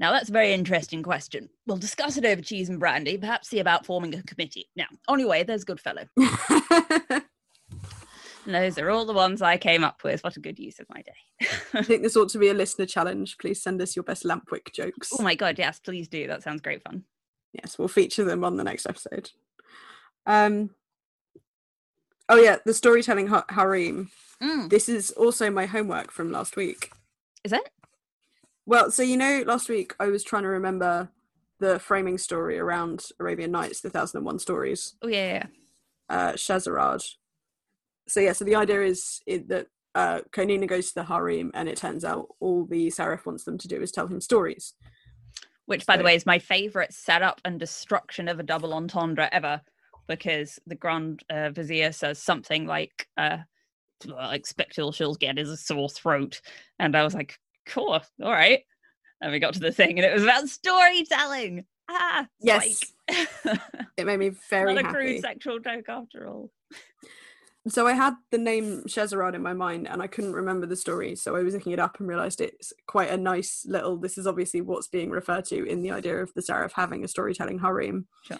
Now, that's a very interesting question. We'll discuss it over cheese and brandy, perhaps see about forming a committee. Now, anyway, there's Goodfellow. [laughs] Those are all the ones I came up with. What a good use of my day. I think this ought to be a listener challenge. Please send us your best Lampwick jokes. oh my God, yes, please do. That sounds great fun. Yes, we'll feature them on the next episode. Um. Oh yeah, the storytelling ha- harem. Mm, This is also my homework from last week. is it? Well, so you know, last week I was trying to remember the framing story around Arabian Nights, the Thousand and One Stories, Oh, yeah, yeah. uh, Scheherazade. So yeah, so the idea is it, that uh, Conina goes to the harem, and it turns out all the Seriph wants them to do is tell him stories. Which, by the way, is my favorite setup and destruction of a double entendre ever, because the Grand uh, Vizier says something like, uh, like she'll get is a sore throat. And I was like, cool, all right. And we got to the thing, and it was about storytelling. Ah, Yes, [laughs] it made me very Not a crude sexual joke after all. So I had the name Scheherazade in my mind and I couldn't remember the story. So I was looking it up and realized it's quite a nice little this is obviously what's being referred to in the idea of the Seriph having a storytelling harem. Sure.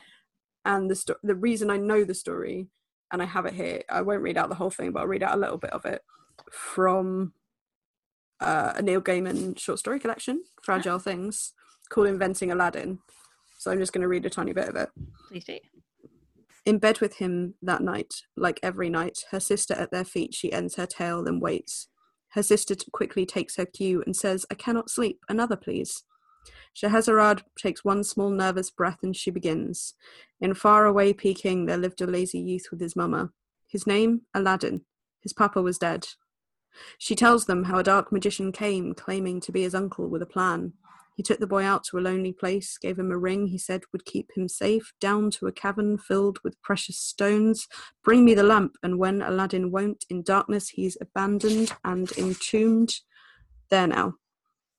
And the sto- the reason I know the story and I have it here, I won't read out the whole thing, but I'll read out a little bit of it from uh, a Neil Gaiman short story collection, Fragile Things, called Inventing Aladdin. So I'm just going to read a tiny bit of it. Please do. In bed with him that night, like every night, her sister at their feet, she ends her tale, then waits. Her sister t- quickly takes her cue and says, I cannot sleep, another please. Scheherazade takes one small nervous breath and she begins. In far-away Peking there lived a lazy youth with his mama. His name, Aladdin. His papa was dead. She tells them how a dark magician came, claiming to be his uncle with a plan. He took the boy out to a lonely place, gave him a ring he said would keep him safe, down to a cavern filled with precious stones. Bring me the lamp, and when Aladdin won't, in darkness he's abandoned and entombed. There now.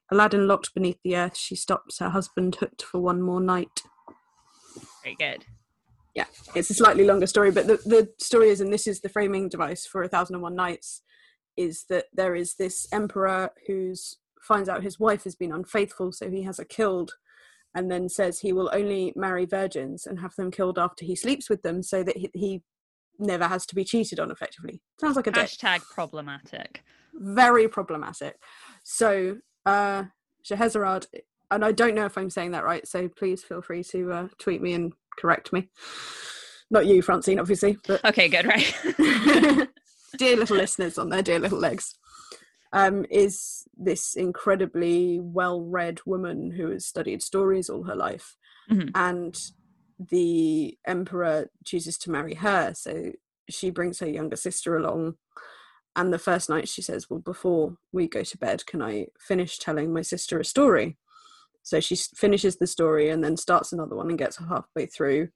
Aladdin locked beneath the earth, she stops her husband hooked for one more night. Very good. Yeah, it's a slightly longer story, but the, the story is, and this is the framing device for A Thousand and One Nights, is that there is this emperor who finds out his wife has been unfaithful, so he has her killed, and then says he will only marry virgins and have them killed after he sleeps with them, so that he, he never has to be cheated on. Effectively, sounds like a. Hashtag problematic. Very problematic. So, uh, Scheherazade, and I don't know if I'm saying that right, so please feel free to uh, tweet me and correct me. Not you, Francine, obviously, but Okay, good, right? [laughs] [laughs] dear little listeners on their dear little legs, um, is this incredibly well read woman who has studied stories all her life. Mhm. And the emperor chooses to marry her. So she brings her younger sister along. And the first night she says, Well, before we go to bed, can I finish telling my sister a story? So she s- finishes the story and then starts another one and gets halfway through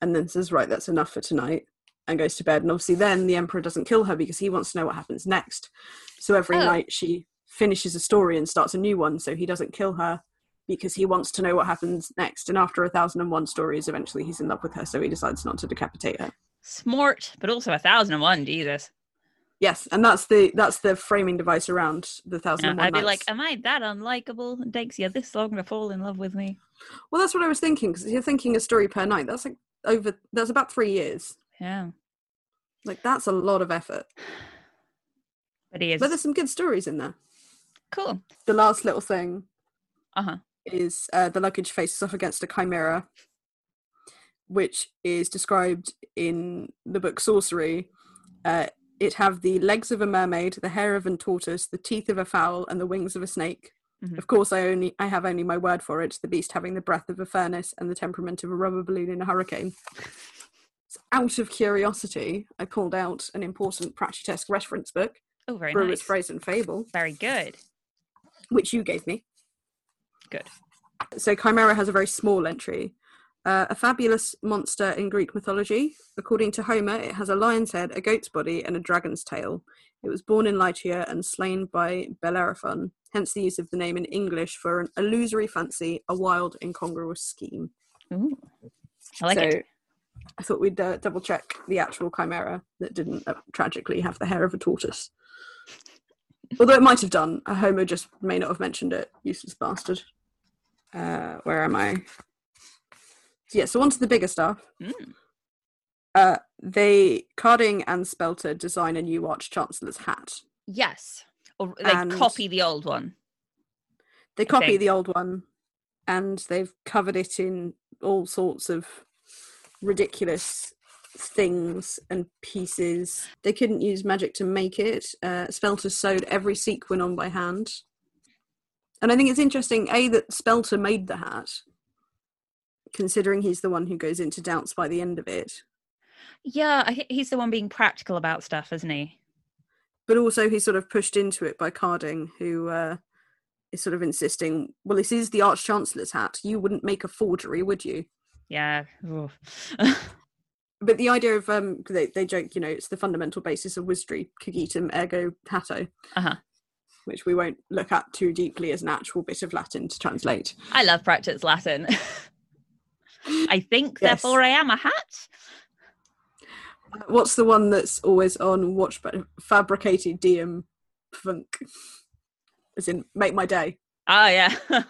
and then says, Right, that's enough for tonight and goes to bed. And obviously, then the emperor doesn't kill her because he wants to know what happens next. So every Oh. night she finishes a story and starts a new one. So he doesn't kill her because he wants to know what happens next. And after a thousand and one stories, eventually he's in love with her. So he decides not to decapitate her. Smart, but also a thousand and one. Jesus. Yes, and that's the that's the framing device around the thousand. I'd be like, am I that unlikable? It takes you this long to fall in love with me. well, that's what I was thinking because you're thinking a story per night. That's like over. That's about three years. Yeah. Like that's a lot of effort. [sighs] But he is But there's some good stories in there. cool. The last little thing Uh huh. is uh, the luggage faces off against a chimera, which is described in the book Sourcery. Uh, it have the legs of a mermaid, the hair of a tortoise, the teeth of a fowl, and the wings of a snake. Mhm. Of course, I only I have only my word for it. The beast having the breath of a furnace and the temperament of a rubber balloon in a hurricane. Out of curiosity, I pulled out an important Pratchettesque reference book, Oh, very Brewer's nice. Phrase and Fable, Very good. which you gave me. Good. So Chimera has a very small entry. Uh, a fabulous monster in Greek mythology. According to Homer, it has a lion's head, a goat's body, and a dragon's tail. It was born in Lycia and slain by Bellerophon, hence the use of the name in English for an illusory fancy, a wild, incongruous scheme. Ooh. I like so it. I thought we'd uh, double check the actual Chimera that didn't uh, tragically have the hair of a tortoise. Although it might have done. Uh, Homer just may not have mentioned it. Useless bastard. Uh, where am I? So, yeah, so on to the bigger stuff. Mm. Uh, they, Carding and Spelter design a new Arch Chancellor's hat. Yes. Or they And- copy the old one. They I copy think. the old one and they've covered it in all sorts of ridiculous things and pieces. They couldn't use magic to make it. Uh, Spelter sewed every sequin on by hand. And I think it's interesting, A, that Spelter made the hat, considering he's the one who goes into doubts by the end of it. Yeah, he's the one being practical about stuff, isn't he? But also, he's sort of pushed into it by Carding, who uh, is sort of insisting, well, this is the Arch Chancellor's hat. You wouldn't make a forgery, would you? Yeah. But the idea of um they, they joke you know it's the fundamental basis of wizardry cogitum ergo hatto Uh-huh. which we won't look at too deeply as an actual bit of latin to translate I love Pratchett Latin. [laughs] I think, Yes. therefore, I am a hat. what's the one that's always on watch but fabricated diem funk as in make my day Oh, yeah. [laughs]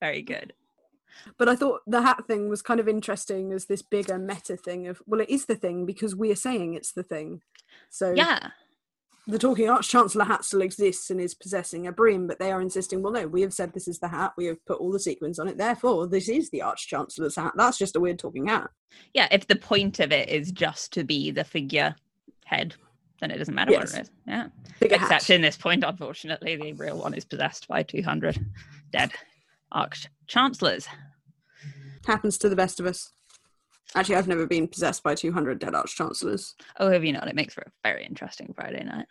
Very good. But i thought the hat thing was kind of interesting as this bigger meta thing of well it is the thing because we are saying it's the thing so Yeah. the talking arch chancellor hat still exists and is possessing a broom, but they are insisting, well, no, we have said this is the hat, we have put all the sequins on it, therefore this is the arch chancellor's hat. That's just a weird talking hat. Yeah. If the point of it is just to be the figure head, then it doesn't matter Yes. what it is. Yeah. Bigger Except hat. in this point, unfortunately, the real one is possessed by 200 dead arch chancellors. Happens to the best of us. Actually, I've never been possessed by 200 dead arch chancellors. Oh, have you not? It makes for a very interesting Friday night.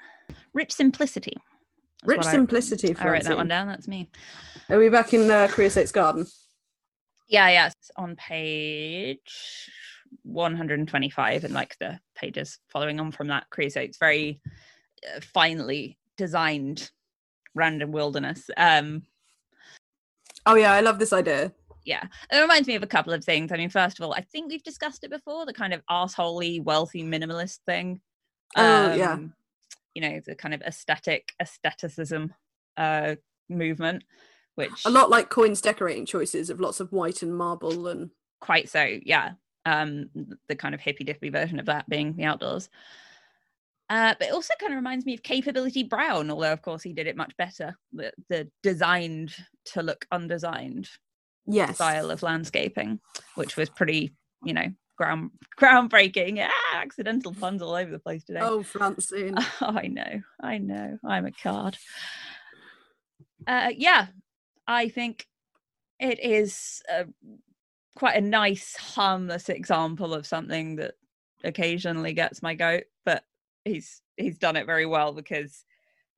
Rich simplicity. That's Rich I- simplicity, I, wrote that one down. That's me. Are we back in uh, Creosote's garden? Yeah, yeah. It's on page 125 and like the pages following on from that. Creosote's very uh, finely designed random wilderness. Um, Oh, yeah, I love this idea. yeah, it reminds me of a couple of things. I mean, first of all, I think we've discussed it before the kind of arseholey, wealthy minimalist thing. Oh, yeah. Um, You know, the kind of aesthetic, aestheticism uh, movement, which A lot like coins decorating choices of lots of white and marble and quite so yeah um the kind of hippy dippy version of that being the outdoors uh but it also kind of reminds me of capability brown although of course he did it much better the, the designed to look undesigned yes. style of landscaping which was pretty you know ground groundbreaking ah, accidental puns all over the place today Oh, Francine. [laughs] Oh, I know, I know. I'm a card. Uh, yeah, I think it is a, quite a nice, harmless example of something that occasionally gets my goat, but he's he's done it very well because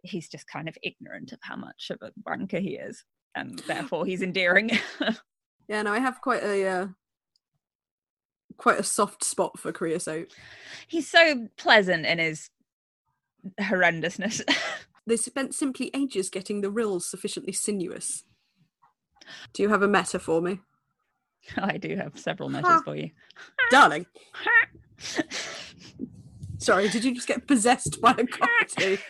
he's just kind of ignorant of how much of a wanker he is, and therefore he's endearing. [laughs] Yeah, no, I have quite a uh, quite a soft spot for creosote. He's so pleasant in his horrendousness. [laughs] They spent simply ages getting the rills sufficiently sinuous. Do you have a meta for me? I do have several measures for you. Darling. [laughs] Sorry, did you just get possessed by a cockatoo? [laughs]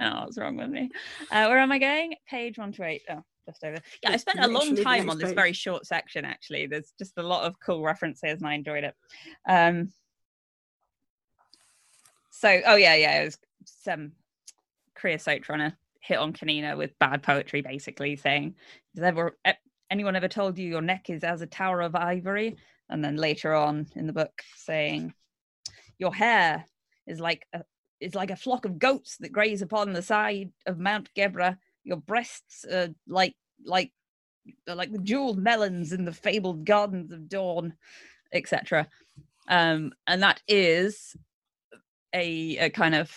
Oh, what's wrong with me? Uh, where am I going? Page one to eight. Oh, just over. Yeah, I spent a long time on this very short section. Actually, there's just a lot of cool references, and I enjoyed it. Um, so, oh yeah, yeah, it was some creosote trying to hit on Conina with bad poetry, basically saying, "Has ever e- anyone ever told you your neck is as a tower of ivory?" And then later on in the book, saying, "Your hair is like a is like a flock of goats that graze upon the side of Mount Gebra. Your breasts are like like like the jeweled melons in the fabled gardens of dawn, etc." Um, and that is a, a kind of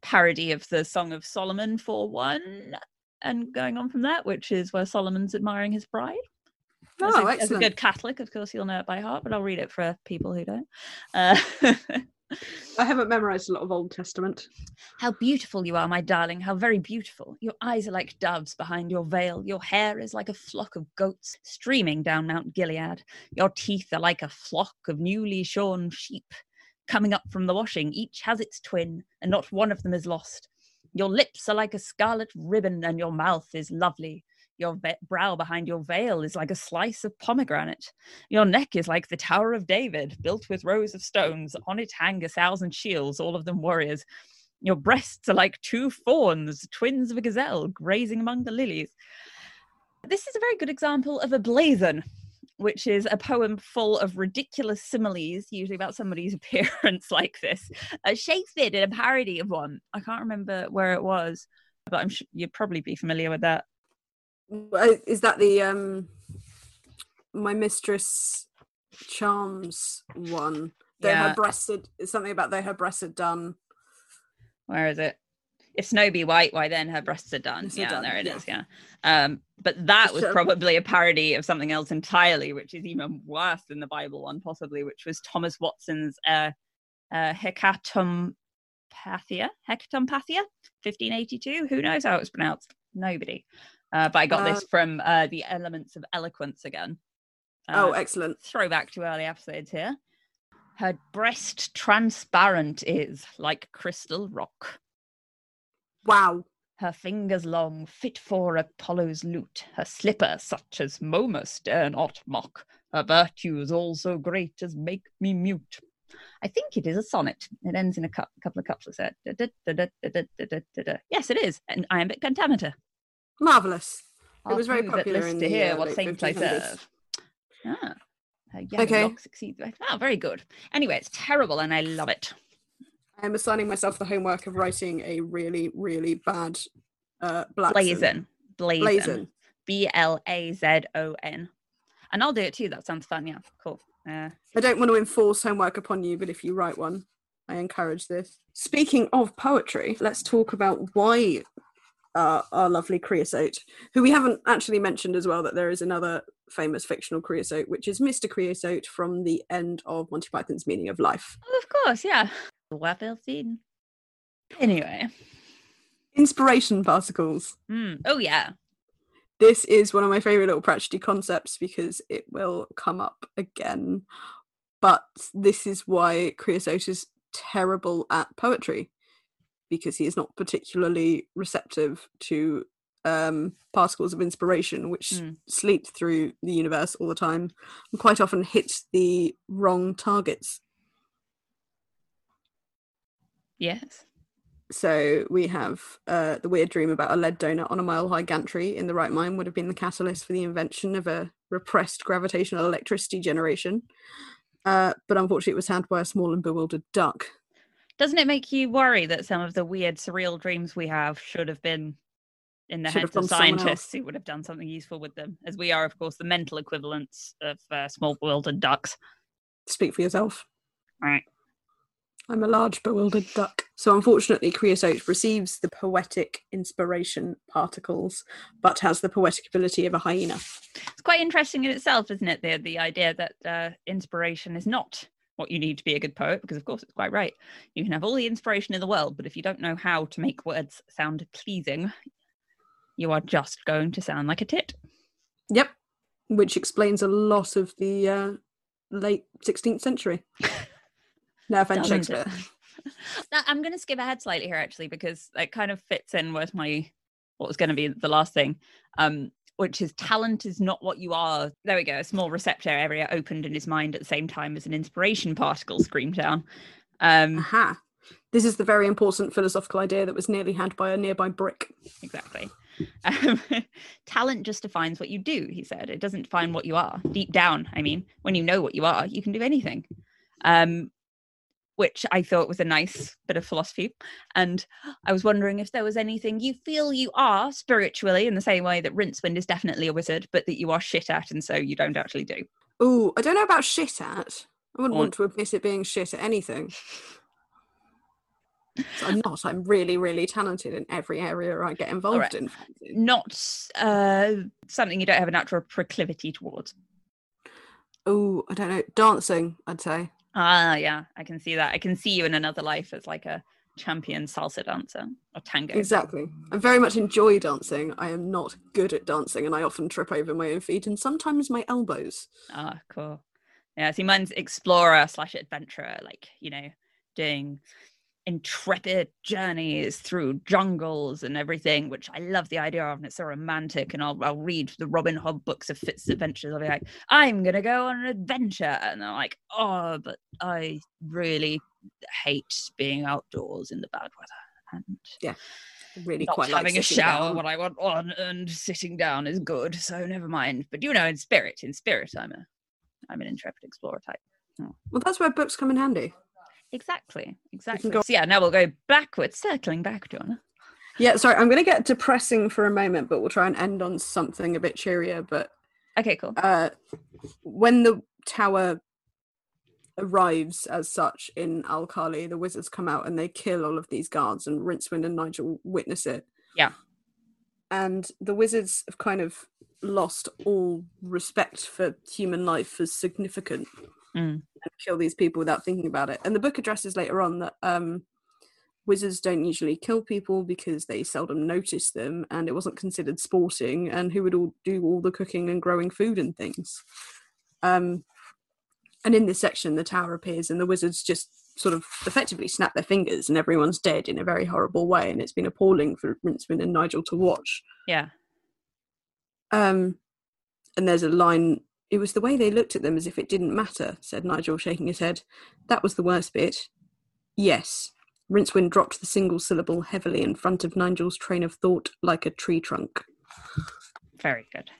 parody of the Song of Solomon for one, and going on from that, which is where Solomon's admiring his bride. As, Oh, a, as a good Catholic, of course, you'll know it by heart, but I'll read it for people who don't. Uh, [laughs] I haven't memorized a lot of Old Testament. How beautiful you are, my darling. How very beautiful. Your eyes are like doves behind your veil. Your hair is like a flock of goats streaming down Mount Gilead. Your teeth are like a flock of newly shorn sheep coming up from the washing. Each has its twin, and not one of them is lost. Your lips are like a scarlet ribbon, and your mouth is lovely. Your ve- brow behind your veil is like a slice of pomegranate. Your neck is like the Tower of David, built with rows of stones. On it hang a thousand shields, all of them warriors. Your breasts are like two fawns, twins of a gazelle, grazing among the lilies. This is a very good example of a blazon, which is a poem full of ridiculous similes, usually about somebody's [laughs] appearance like this. Uh, Shakespeare did a parody of one. I can't remember where it was, but I'm sure you'd probably be familiar with that. Uh, Is that the um my mistress charms one? Though Yeah. her breasts had something about though her breasts had done. Where is it? If Snow be white, why then her breasts are done? Breasts are yeah, done, there it yeah. is. Yeah. Um, but that was probably a parody of something else entirely, which is even worse than the Bible one, possibly, which was Thomas Watson's uh, uh, Hecatompathia, Hecatompathia, 1582. Who knows how it's pronounced? Nobody. Uh, but I got uh, this um, from uh, the Elements of Eloquence again. oh, uh, excellent. Throwback to early episodes here. Her breast transparent is like crystal rock. Wow. Her fingers long, fit for Apollo's lute. Her slipper, such as Momus dare not mock. Her virtues all so great as make me mute. I think it is a sonnet. It ends in a cu- couple of couplets uh, yes, it is. An iambic pentameter. Marvelous. It was very popular in to the, hear uh, what saints I 1500s. serve. Ah, her yellow Okay. exceed. Oh, very good. Anyway, it's terrible and I love it. I'm assigning myself the homework of writing a really, really bad uh black Blazon. Blazon. Blazon. B L A Z O N. And I'll do it too. That sounds fun. Yeah, cool. Uh, I don't want to enforce homework upon you, but if you write one, I encourage this. Speaking of poetry, let's talk about why uh, our lovely creosote, who we haven't actually mentioned as well, that there is another famous fictional creosote, which is Mr. Creosote from the end of Monty Python's Meaning of Life. oh, of course, yeah. Well seen. Anyway. Inspiration particles. Mm. Oh, yeah. This is one of my favorite little Pratchett concepts because it will come up again. But this is why Creosote is terrible at poetry because he is not particularly receptive to um, particles of inspiration, which Mm. sleep through the universe all the time and quite often hit the wrong targets. Yes. So we have uh, the weird dream about a lead donut on a mile high gantry in the right mind would have been the catalyst for the invention of a repressed gravitational electricity generation. Uh, but unfortunately, it was handled by a small and bewildered duck. Doesn't it make you worry that some of the weird, surreal dreams we have should have been in the Should heads of gone someone else. scientists who would have done something useful with them? As we are, of course, the mental equivalents of uh, small bewildered ducks. Speak for yourself. Right. I'm a large bewildered duck. So unfortunately, creosote receives the poetic inspiration particles, but has the poetic ability of a hyena. It's quite interesting in itself, isn't it? The the idea that uh, inspiration is not what you need to be a good poet, because of course it's quite right. You can have all the inspiration in the world, but if you don't know how to make words sound pleasing, you are just going to sound like a tit. Yep, which explains a lot of the uh, late 16th century. [laughs] no offense, Shakespeare. Now, [laughs] I'm going to skip ahead slightly here, actually, because it kind of fits in with my what was going to be the last thing, um, which is talent is not what you are. There we go. A small receptor area opened in his mind at the same time as an inspiration particle screamed down. Um, Aha. This is the very important philosophical idea that was nearly had by a nearby brick. exactly. Um, [laughs] talent just defines what you do, he said. It doesn't define what you are. Deep down, I mean, when you know what you are, you can do anything. Um, which I thought was a nice bit of philosophy. And I was wondering if there was anything you feel you are spiritually in the same way that Rincewind is definitely a wizard, but that you are shit at and so you don't actually do. Ooh, I don't know about shit at. I wouldn't Or- want to admit it being shit at anything. [laughs] So I'm not. I'm really, really talented in every area I get involved Alright. in. Not uh, something you don't have a natural proclivity towards. Oh, I don't know. Dancing, I'd say. Ah, yeah, I can see that. I can see you in another life as like a champion salsa dancer or tango. Exactly. I very much enjoy dancing. I am not good at dancing and I often trip over my own feet and sometimes my elbows. Ah, cool. Yeah, see, mine's explorer slash adventurer, like, you know, doing intrepid journeys through jungles and everything, which I love the idea of, and it's so romantic. And I'll, I'll read the Robin Hobb books of Fitz's adventures. I'll be like, I'm going to go on an adventure. And I'm like, oh, but I really hate being outdoors in the bad weather. And yeah, Really quite like having a shower down. when I want one and sitting down is good. So never mind. But you know, in spirit, in spirit, I'm a, I'm an intrepid explorer type. Well, that's where books come in handy. Exactly, exactly. go- So yeah, now we'll go backwards, circling back, John. Yeah, sorry, I'm going to get depressing for a moment, but we'll try and end on something a bit cheerier. But Okay, cool. uh, when the tower arrives as such in Al Khali, the wizards come out and they kill all of these guards, and Rincewind and Nigel witness it. Yeah. And the wizards have kind of lost all respect for human life as significant Mm. and kill these people without thinking about it. And the book addresses later on that um, wizards don't usually kill people because they seldom notice them and it wasn't considered sporting and who would all do all the cooking and growing food and things um, and in this section the tower appears and the wizards just sort of effectively snap their fingers and everyone's dead in a very horrible way and it's been appalling for Rincewind and Nigel to watch Yeah, um, and there's a line. It was the way they looked at them as if it didn't matter, said Nigel, shaking his head. That was the worst bit. Yes. Rincewind dropped the single syllable heavily in front of Nigel's train of thought like a tree trunk. very good.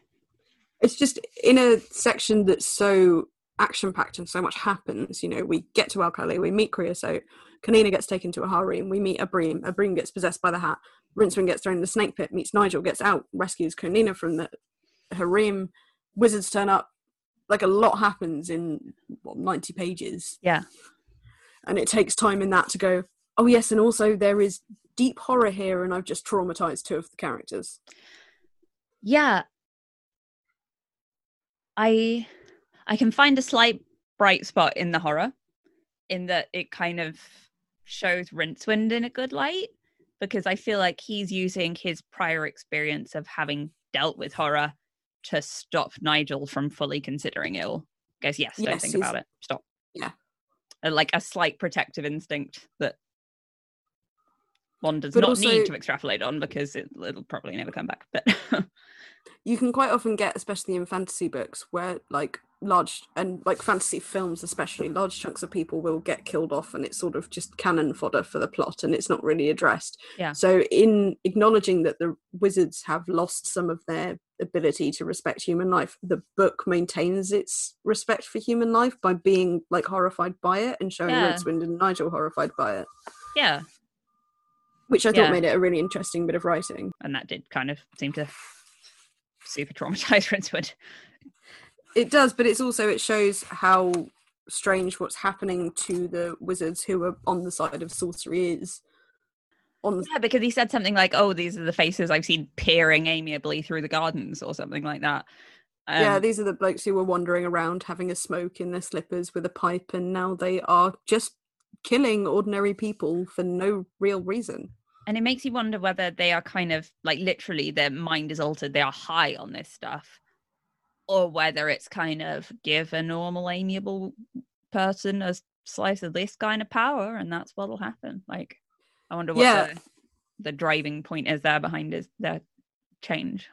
It's just in a section that's so action packed and so much happens. You know, we get to Al Khali, we meet Creosote, Conina gets taken to a harem, we meet Abrim, Abrim gets possessed by the hat, Rincewind gets thrown in the snake pit, meets Nigel, gets out, rescues Conina from the harem, wizards turn up. Like a lot happens in what, 90 pages. Yeah. And it takes time in that to go, oh, yes, and also there is deep horror here, and I've just traumatized two of the characters. Yeah, I I can find a slight bright spot in the horror, in that it kind of shows Rincewind in a good light because I feel like he's using his prior experience of having dealt with horror to stop Nigel from fully considering ill. Goes, yes, don't think about it. Stop. Yeah. Uh, like a slight protective instinct that one does But not also- need to extrapolate on because it, it'll probably never come back. But [laughs] you can quite often get especially in fantasy books where like large and like fantasy films especially large chunks of people will get killed off and it's sort of just cannon fodder for the plot and it's not really addressed Yeah. so in acknowledging that the wizards have lost some of their ability to respect human life the book maintains its respect for human life by being like horrified by it and showing Yeah. Rincewind and Nigel horrified by it yeah, which I Yeah. thought made it a really interesting bit of writing and that did kind of seem to super traumatize [laughs] Rincewood. It does, but it's also it shows how strange what's happening to the wizards who are on the side of sorcery is on Yeah, because he said something like, "Oh, these are the faces I've seen peering amiably through the gardens," or something like that. yeah Um, these are the blokes who were wandering around having a smoke in their slippers with a pipe and now they are just killing ordinary people for no real reason and it makes you wonder whether they are kind of like literally their mind is altered. They are high on this stuff, or whether it's kind of give a normal, amiable person a slice of this kind of power, and that's what'll happen. Like, I wonder what Yeah. the, the driving point is there behind their change.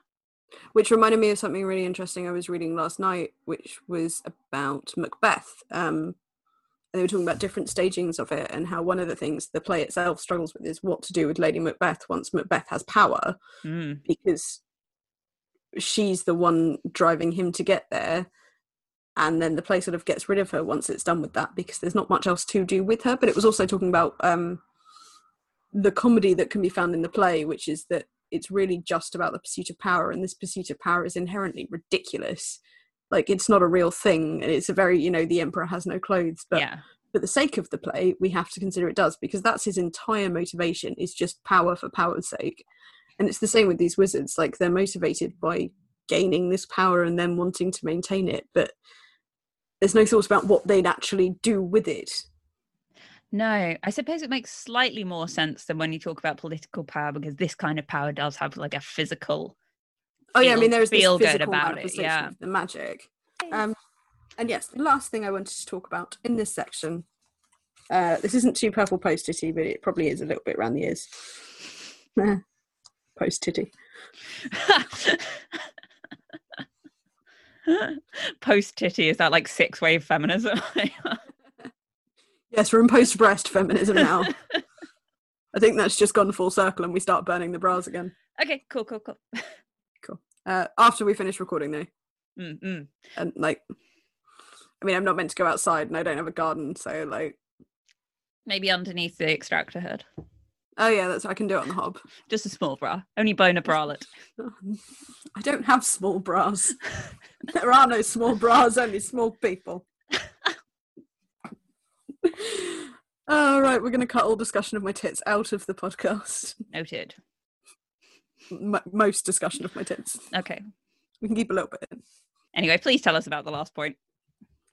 which reminded me of something really interesting I was reading last night, which was about Macbeth. Um, and they were talking about different stagings of it and how one of the things the play itself struggles with is what to do with Lady Macbeth once Macbeth has power, Mm. because she's the one driving him to get there. And then the play sort of gets rid of her once it's done with that because there's not much else to do with her. But it was also talking about um, the comedy that can be found in the play, which is that it's really just about the pursuit of power, and this pursuit of power is inherently ridiculous. Like it's not a real thing, and it's a very you know the emperor has no clothes, but yeah, for the sake of the play, we have to consider it does because that's his entire motivation is just power for power's sake. And it's the same with these wizards; like they're motivated by gaining this power and then wanting to maintain it, but there's no thought about what they'd actually do with it. No, I suppose it makes slightly more sense than when you talk about political power because this kind of power does have like a physical. Oh yeah, I mean there's this feel good physical about it, yeah. the magic. Um, and yes, the last thing I wanted to talk about in this section. Uh, this isn't too purple post titty, but it probably is a little bit around the ears. post titty. [laughs] Post titty is that like six wave feminism? [laughs] Yes, we're in post breast feminism now. [laughs] I think that's just gone full circle, and we start burning the bras again. okay, cool, cool, cool. Cool. Uh, after we finish recording, though, Mm, mm. and like, I mean, I'm not meant to go outside, and I don't have a garden, so like, Maybe underneath the extractor hood, oh yeah, that's I can do it on the hob. just a small bra, only boner bralette. [laughs] I don't have small bras. [laughs] there are no small bras, only small people. [laughs] All right, we're going to cut all discussion of my tits out of the podcast. Noted. M- most discussion of my tits. Okay. We can keep a little bit in. Anyway, please tell us about the last point.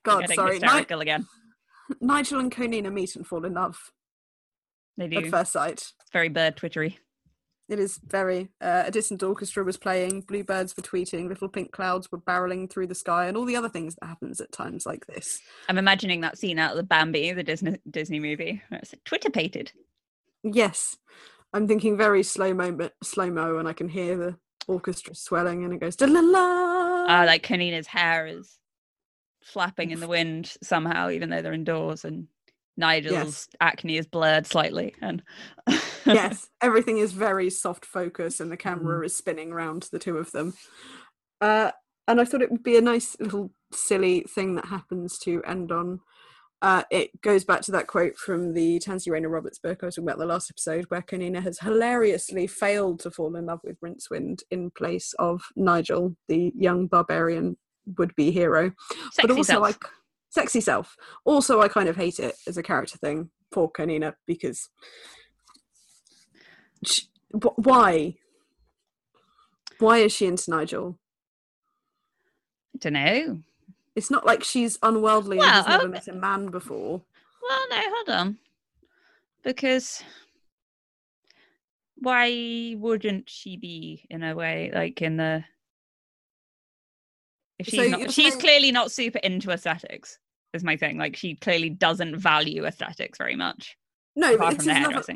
God, sorry. Ni- hysterical again. Nigel and Conina meet and fall in love They do. at first sight. It's very bird twittery. It is very. Uh, a distant orchestra was playing, bluebirds were tweeting, little pink clouds were barreling through the sky, and all the other things that happens at times like this. I'm imagining that scene out of the Bambi, the Disney Disney movie. It's Twitter pated. Yes, I'm thinking very slow mo, slow mo, and I can hear the orchestra swelling, and it goes da la la. Uh, like Conina's hair is flapping in the wind somehow, even though they're indoors, and Nigel's acne is blurred slightly. And [laughs] yes, everything is very soft focus, and the camera Mm. is spinning around the two of them. Uh, and I thought it would be a nice little silly thing that happens to end on. Uh, it goes back to that quote from the Tansy Rayner Roberts book I was talking about the last episode, where Conina has hilariously failed to fall in love with Rincewind in place of Nigel, the young barbarian would-be hero. sexy but also, self. like sexy self. Also, I kind of hate it as a character thing for Conina because she, why? Why is she into Nigel? I don't know. It's not like she's unworldly Well, and has never um, met a man before. Well, no, hold on. Because why wouldn't she be in a way like in the if she's you're not she's saying- clearly not super into aesthetics is my thing. Like she clearly doesn't value aesthetics very much. No, apart but from this the is, love at,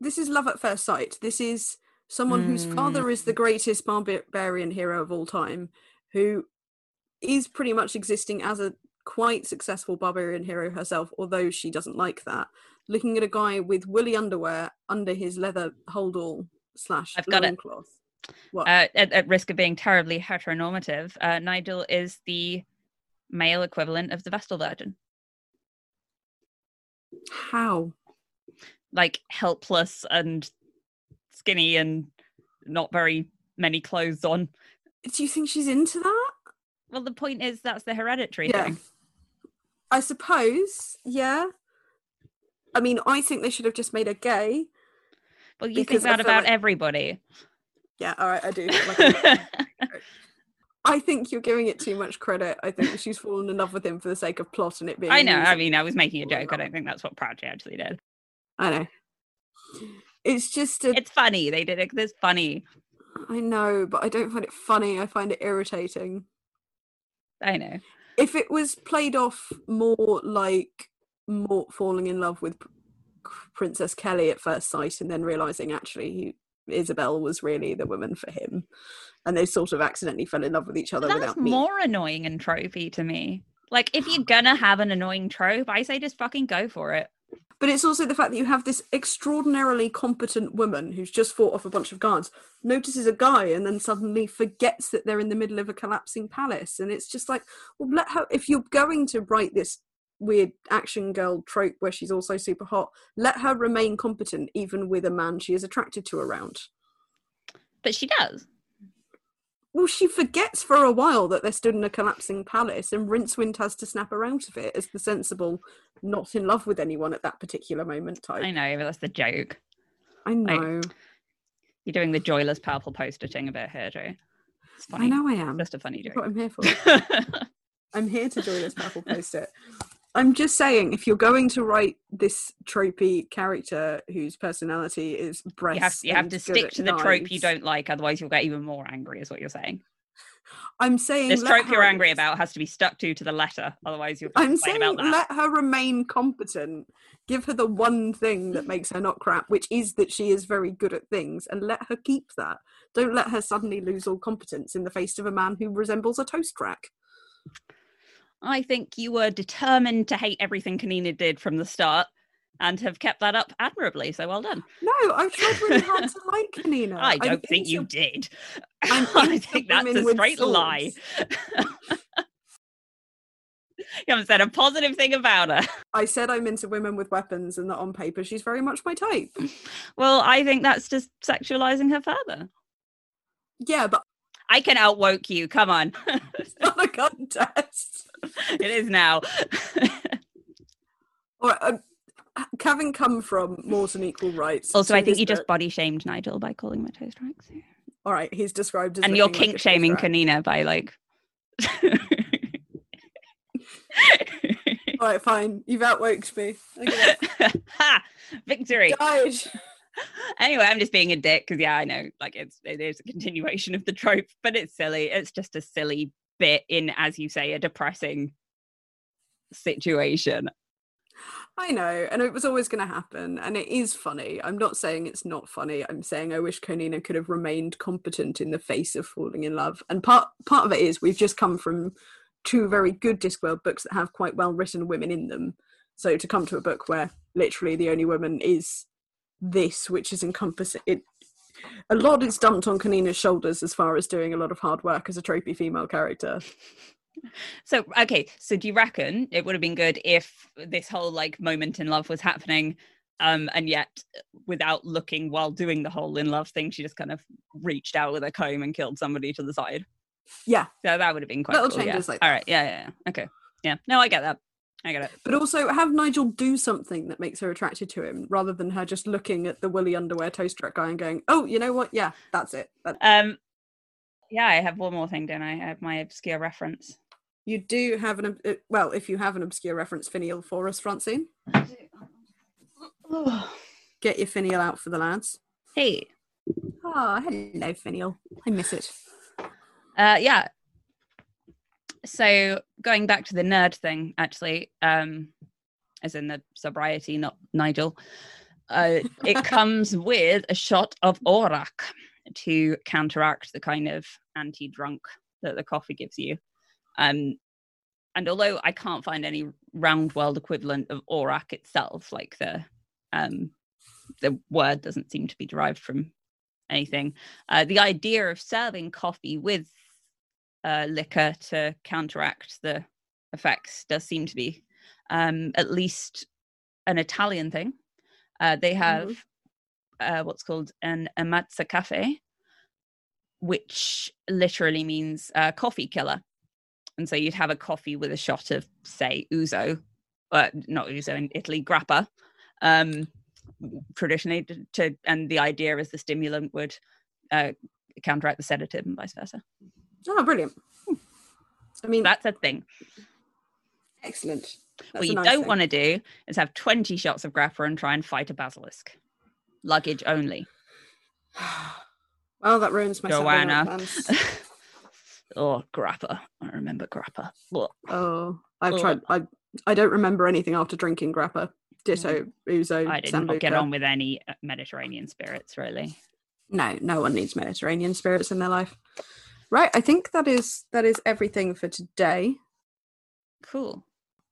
this is love at first sight. This is someone whose father is the mm. greatest barbarian hero of all time, who is pretty much existing as a quite successful barbarian hero herself, although she doesn't like that. Looking at a guy with woolly underwear under his leather holdall slash I've got it. loincloth. Uh, at, at risk of being terribly heteronormative, uh, Nigel is the male equivalent of the Vestal Virgin. How? like helpless and skinny and not very many clothes on. Do you think she's into that? Well, the point is that's the hereditary Yeah. thing. I suppose, yeah. I mean, I think they should have just made her gay. Well, you think that about like- everybody. Yeah, all right, I do. Like, [laughs] I think you're giving it too much credit. I think she's fallen in love with him for the sake of plot and it being. I know. I mean, I was making a joke. I don't think that's what Prouchie actually did. I know. It's just a. It's funny. They did it. It's funny. I know, but I don't find it funny. I find it irritating. I know. If it was played off more like Mort falling in love with Princess Keli at first sight and then realizing actually he, Isabel was really the woman for him, and they sort of accidentally fell in love with each other That's without me. more annoying and tropey to me. Like, if you're gonna have an annoying trope, I say just fucking go for it. But it's also the fact that you have this extraordinarily competent woman who's just fought off a bunch of guards, notices a guy, and then suddenly forgets that they're in the middle of a collapsing palace. And it's just like, well, let her, if you're going to write this weird action girl trope where she's also super hot, let her remain competent even with a man she is attracted to around. But she does. Well, she forgets for a while that they're stood in a collapsing palace, and Rincewind has to snap her out of it as the sensible, not in love with anyone at that particular moment type. I know, but that's the joke. I know. You're doing the joyless, powerful poster thing a bit here, Joe. It's funny. I know I am. Just a funny That's what joke. I'm here for. [laughs] I'm here to this Purple Post it. I'm just saying, if you're going to write this tropey character whose personality is breasts, you have, you have to stick to the trope you don't like, otherwise you'll get even more angry, is what you're saying. I'm saying This trope you're angry about has to be stuck to to the letter, otherwise you'll I'm complain saying about that. let her remain competent. Give her the one thing that makes her not crap, which is that she is very good at things, and let her keep that. Don't let her suddenly lose all competence in the face of a man who resembles a toast rack. I think you were determined to hate everything Conina did from the start and have kept that up admirably. So well done. No, I've tried really hard to [laughs] like Conina. I I'm don't think into you did. [laughs] I'm I think that's a straight lie. [laughs] you haven't said a positive thing about her. I said I'm into women with weapons and that on paper she's very much my type. Well, I think that's just sexualizing her further. Yeah, but I can outwoke you. Come on. it's not a contest. [laughs] it is now. [laughs] All right, um, having come from more than equal rights. also, I think you just body shamed Nigel by calling him a toast rack. so- All right, he's described as. And you're looking like kink shaming. Conina by like. All right, fine. You've outwoked me. I get it. ha! Victory. Died. [laughs] anyway, I'm just being a dick because yeah, I know like it's it is a continuation of the trope, but it's silly. It's just a silly bit in, as you say, a depressing situation. I know, and it was always going to happen, and it is funny. I'm not saying it's not funny. I'm saying I wish Conina could have remained competent in the face of falling in love. And part part of it is we've just come from two very good Discworld books that have quite well written women in them. So to come to a book where literally the only woman is this, which is encompassing it. A lot is dumped on Conina's shoulders as far as doing a lot of hard work as a tropey female character. So okay, so do you reckon it would have been good if this whole like moment in love was happening, um, and yet without looking while doing the whole in love thing, she just kind of reached out with a comb and killed somebody to the side? Yeah, So that would have been quite Little cool, yeah. changes like All right, yeah, yeah, yeah. Okay, yeah. No, I get that. I get it. But also have Nigel do something that makes her attracted to him, rather than her just looking at the woolly underwear toast rack guy and going, "Oh, you know what? Yeah, that's it." That- Um, yeah, I have one more thing, don't I? I have my obscure reference. you do have an uh, well, if you have an obscure reference finial for us, Francine, [sighs] get your finial out for the lads. hey, Ah, hello, finial. I miss it. uh, yeah. So going back to the knurd thing, actually, um, as in the sobriety, not Nigel. Uh, it [laughs] comes with a shot of Orak to counteract the kind of anti-drunk that the coffee gives you. Um, and although I can't find any round world equivalent of Orak itself, like the um, the word doesn't seem to be derived from anything. Uh, the idea of serving coffee with uh, liquor to counteract the effects does seem to be um, at least an Italian thing. Uh, they have uh, what's called an ammazza cafe, which literally means uh, coffee killer. And so you'd have a coffee with a shot of, say, ouzo, but not ouzo in Italy, grappa. Um, traditionally, to, to and the idea is the stimulant would uh, counteract the sedative and vice versa. Oh, brilliant. I mean, That's a thing. excellent. That's what you nice don't want to do is have 20 shots of grappa and try and fight a basilisk. Luggage only. [sighs] Well, that ruins my Joanna. [laughs] oh, grappa. I remember grappa. Ugh. Oh, I've Ugh. tried. I I don't remember anything after drinking grappa. Ditto, Mm. I did not get on with any uh, Mediterranean spirits, really. No, no one needs Mediterranean spirits in their life. Right, I think that is that is everything for today. Cool.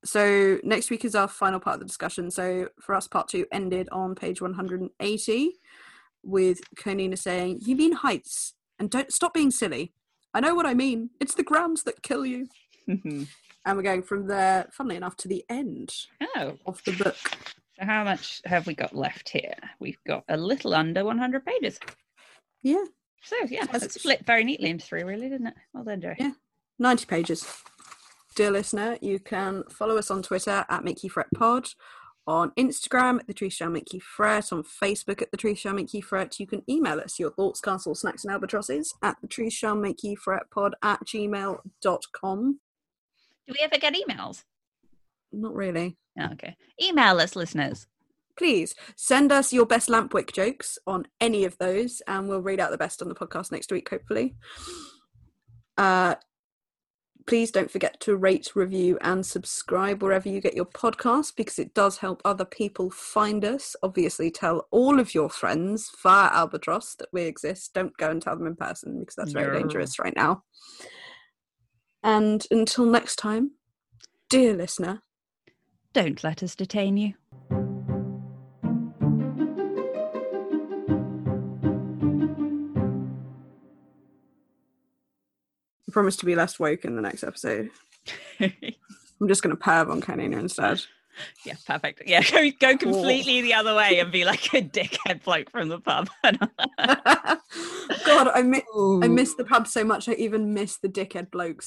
So next week is our final part of the discussion. So for us, part two ended on page 180 with Conina saying, "You mean heights, and don't stop being silly. I know what I mean. It's the grounds that kill you." oh, And we're going from there, funnily enough, to the end so of the book. how much have we got left here? We've got a little under 100 pages. Yeah, So, yeah, it's split very neatly into three, really, didn't it? Well done, Joe. Yeah. 90 pages. Dear listener, you can follow us on Twitter at You Fret Pod, on Instagram at The Truth Shall Make You Fret, on Facebook at The Truth Shall Make You Fret. You can email us your thoughts, castle, snacks, and albatrosses at The Truth Shall Make You Fret Pod at gmail.com. Do we ever get emails? Not really. Oh, okay. Email us, listeners. Please send us your best lampwick jokes on any of those, and we'll read out the best on the podcast next week, hopefully. Uh, please don't forget to rate, review, and subscribe wherever you get your podcast because it does help other people find us. Obviously, tell all of your friends via Albatross that we exist. Don't go and tell them in person because that's very dangerous right now. And until next time, dear listener, Don't let us detain you. Promise to be less woke in the next episode. [laughs] I'm just going to perv on Conina instead. yeah, perfect. Yeah, go, go completely the other way and be like a dickhead bloke from the pub. [laughs] [laughs] God, I, mi- I miss the pub so much. I even miss the dickhead blokes.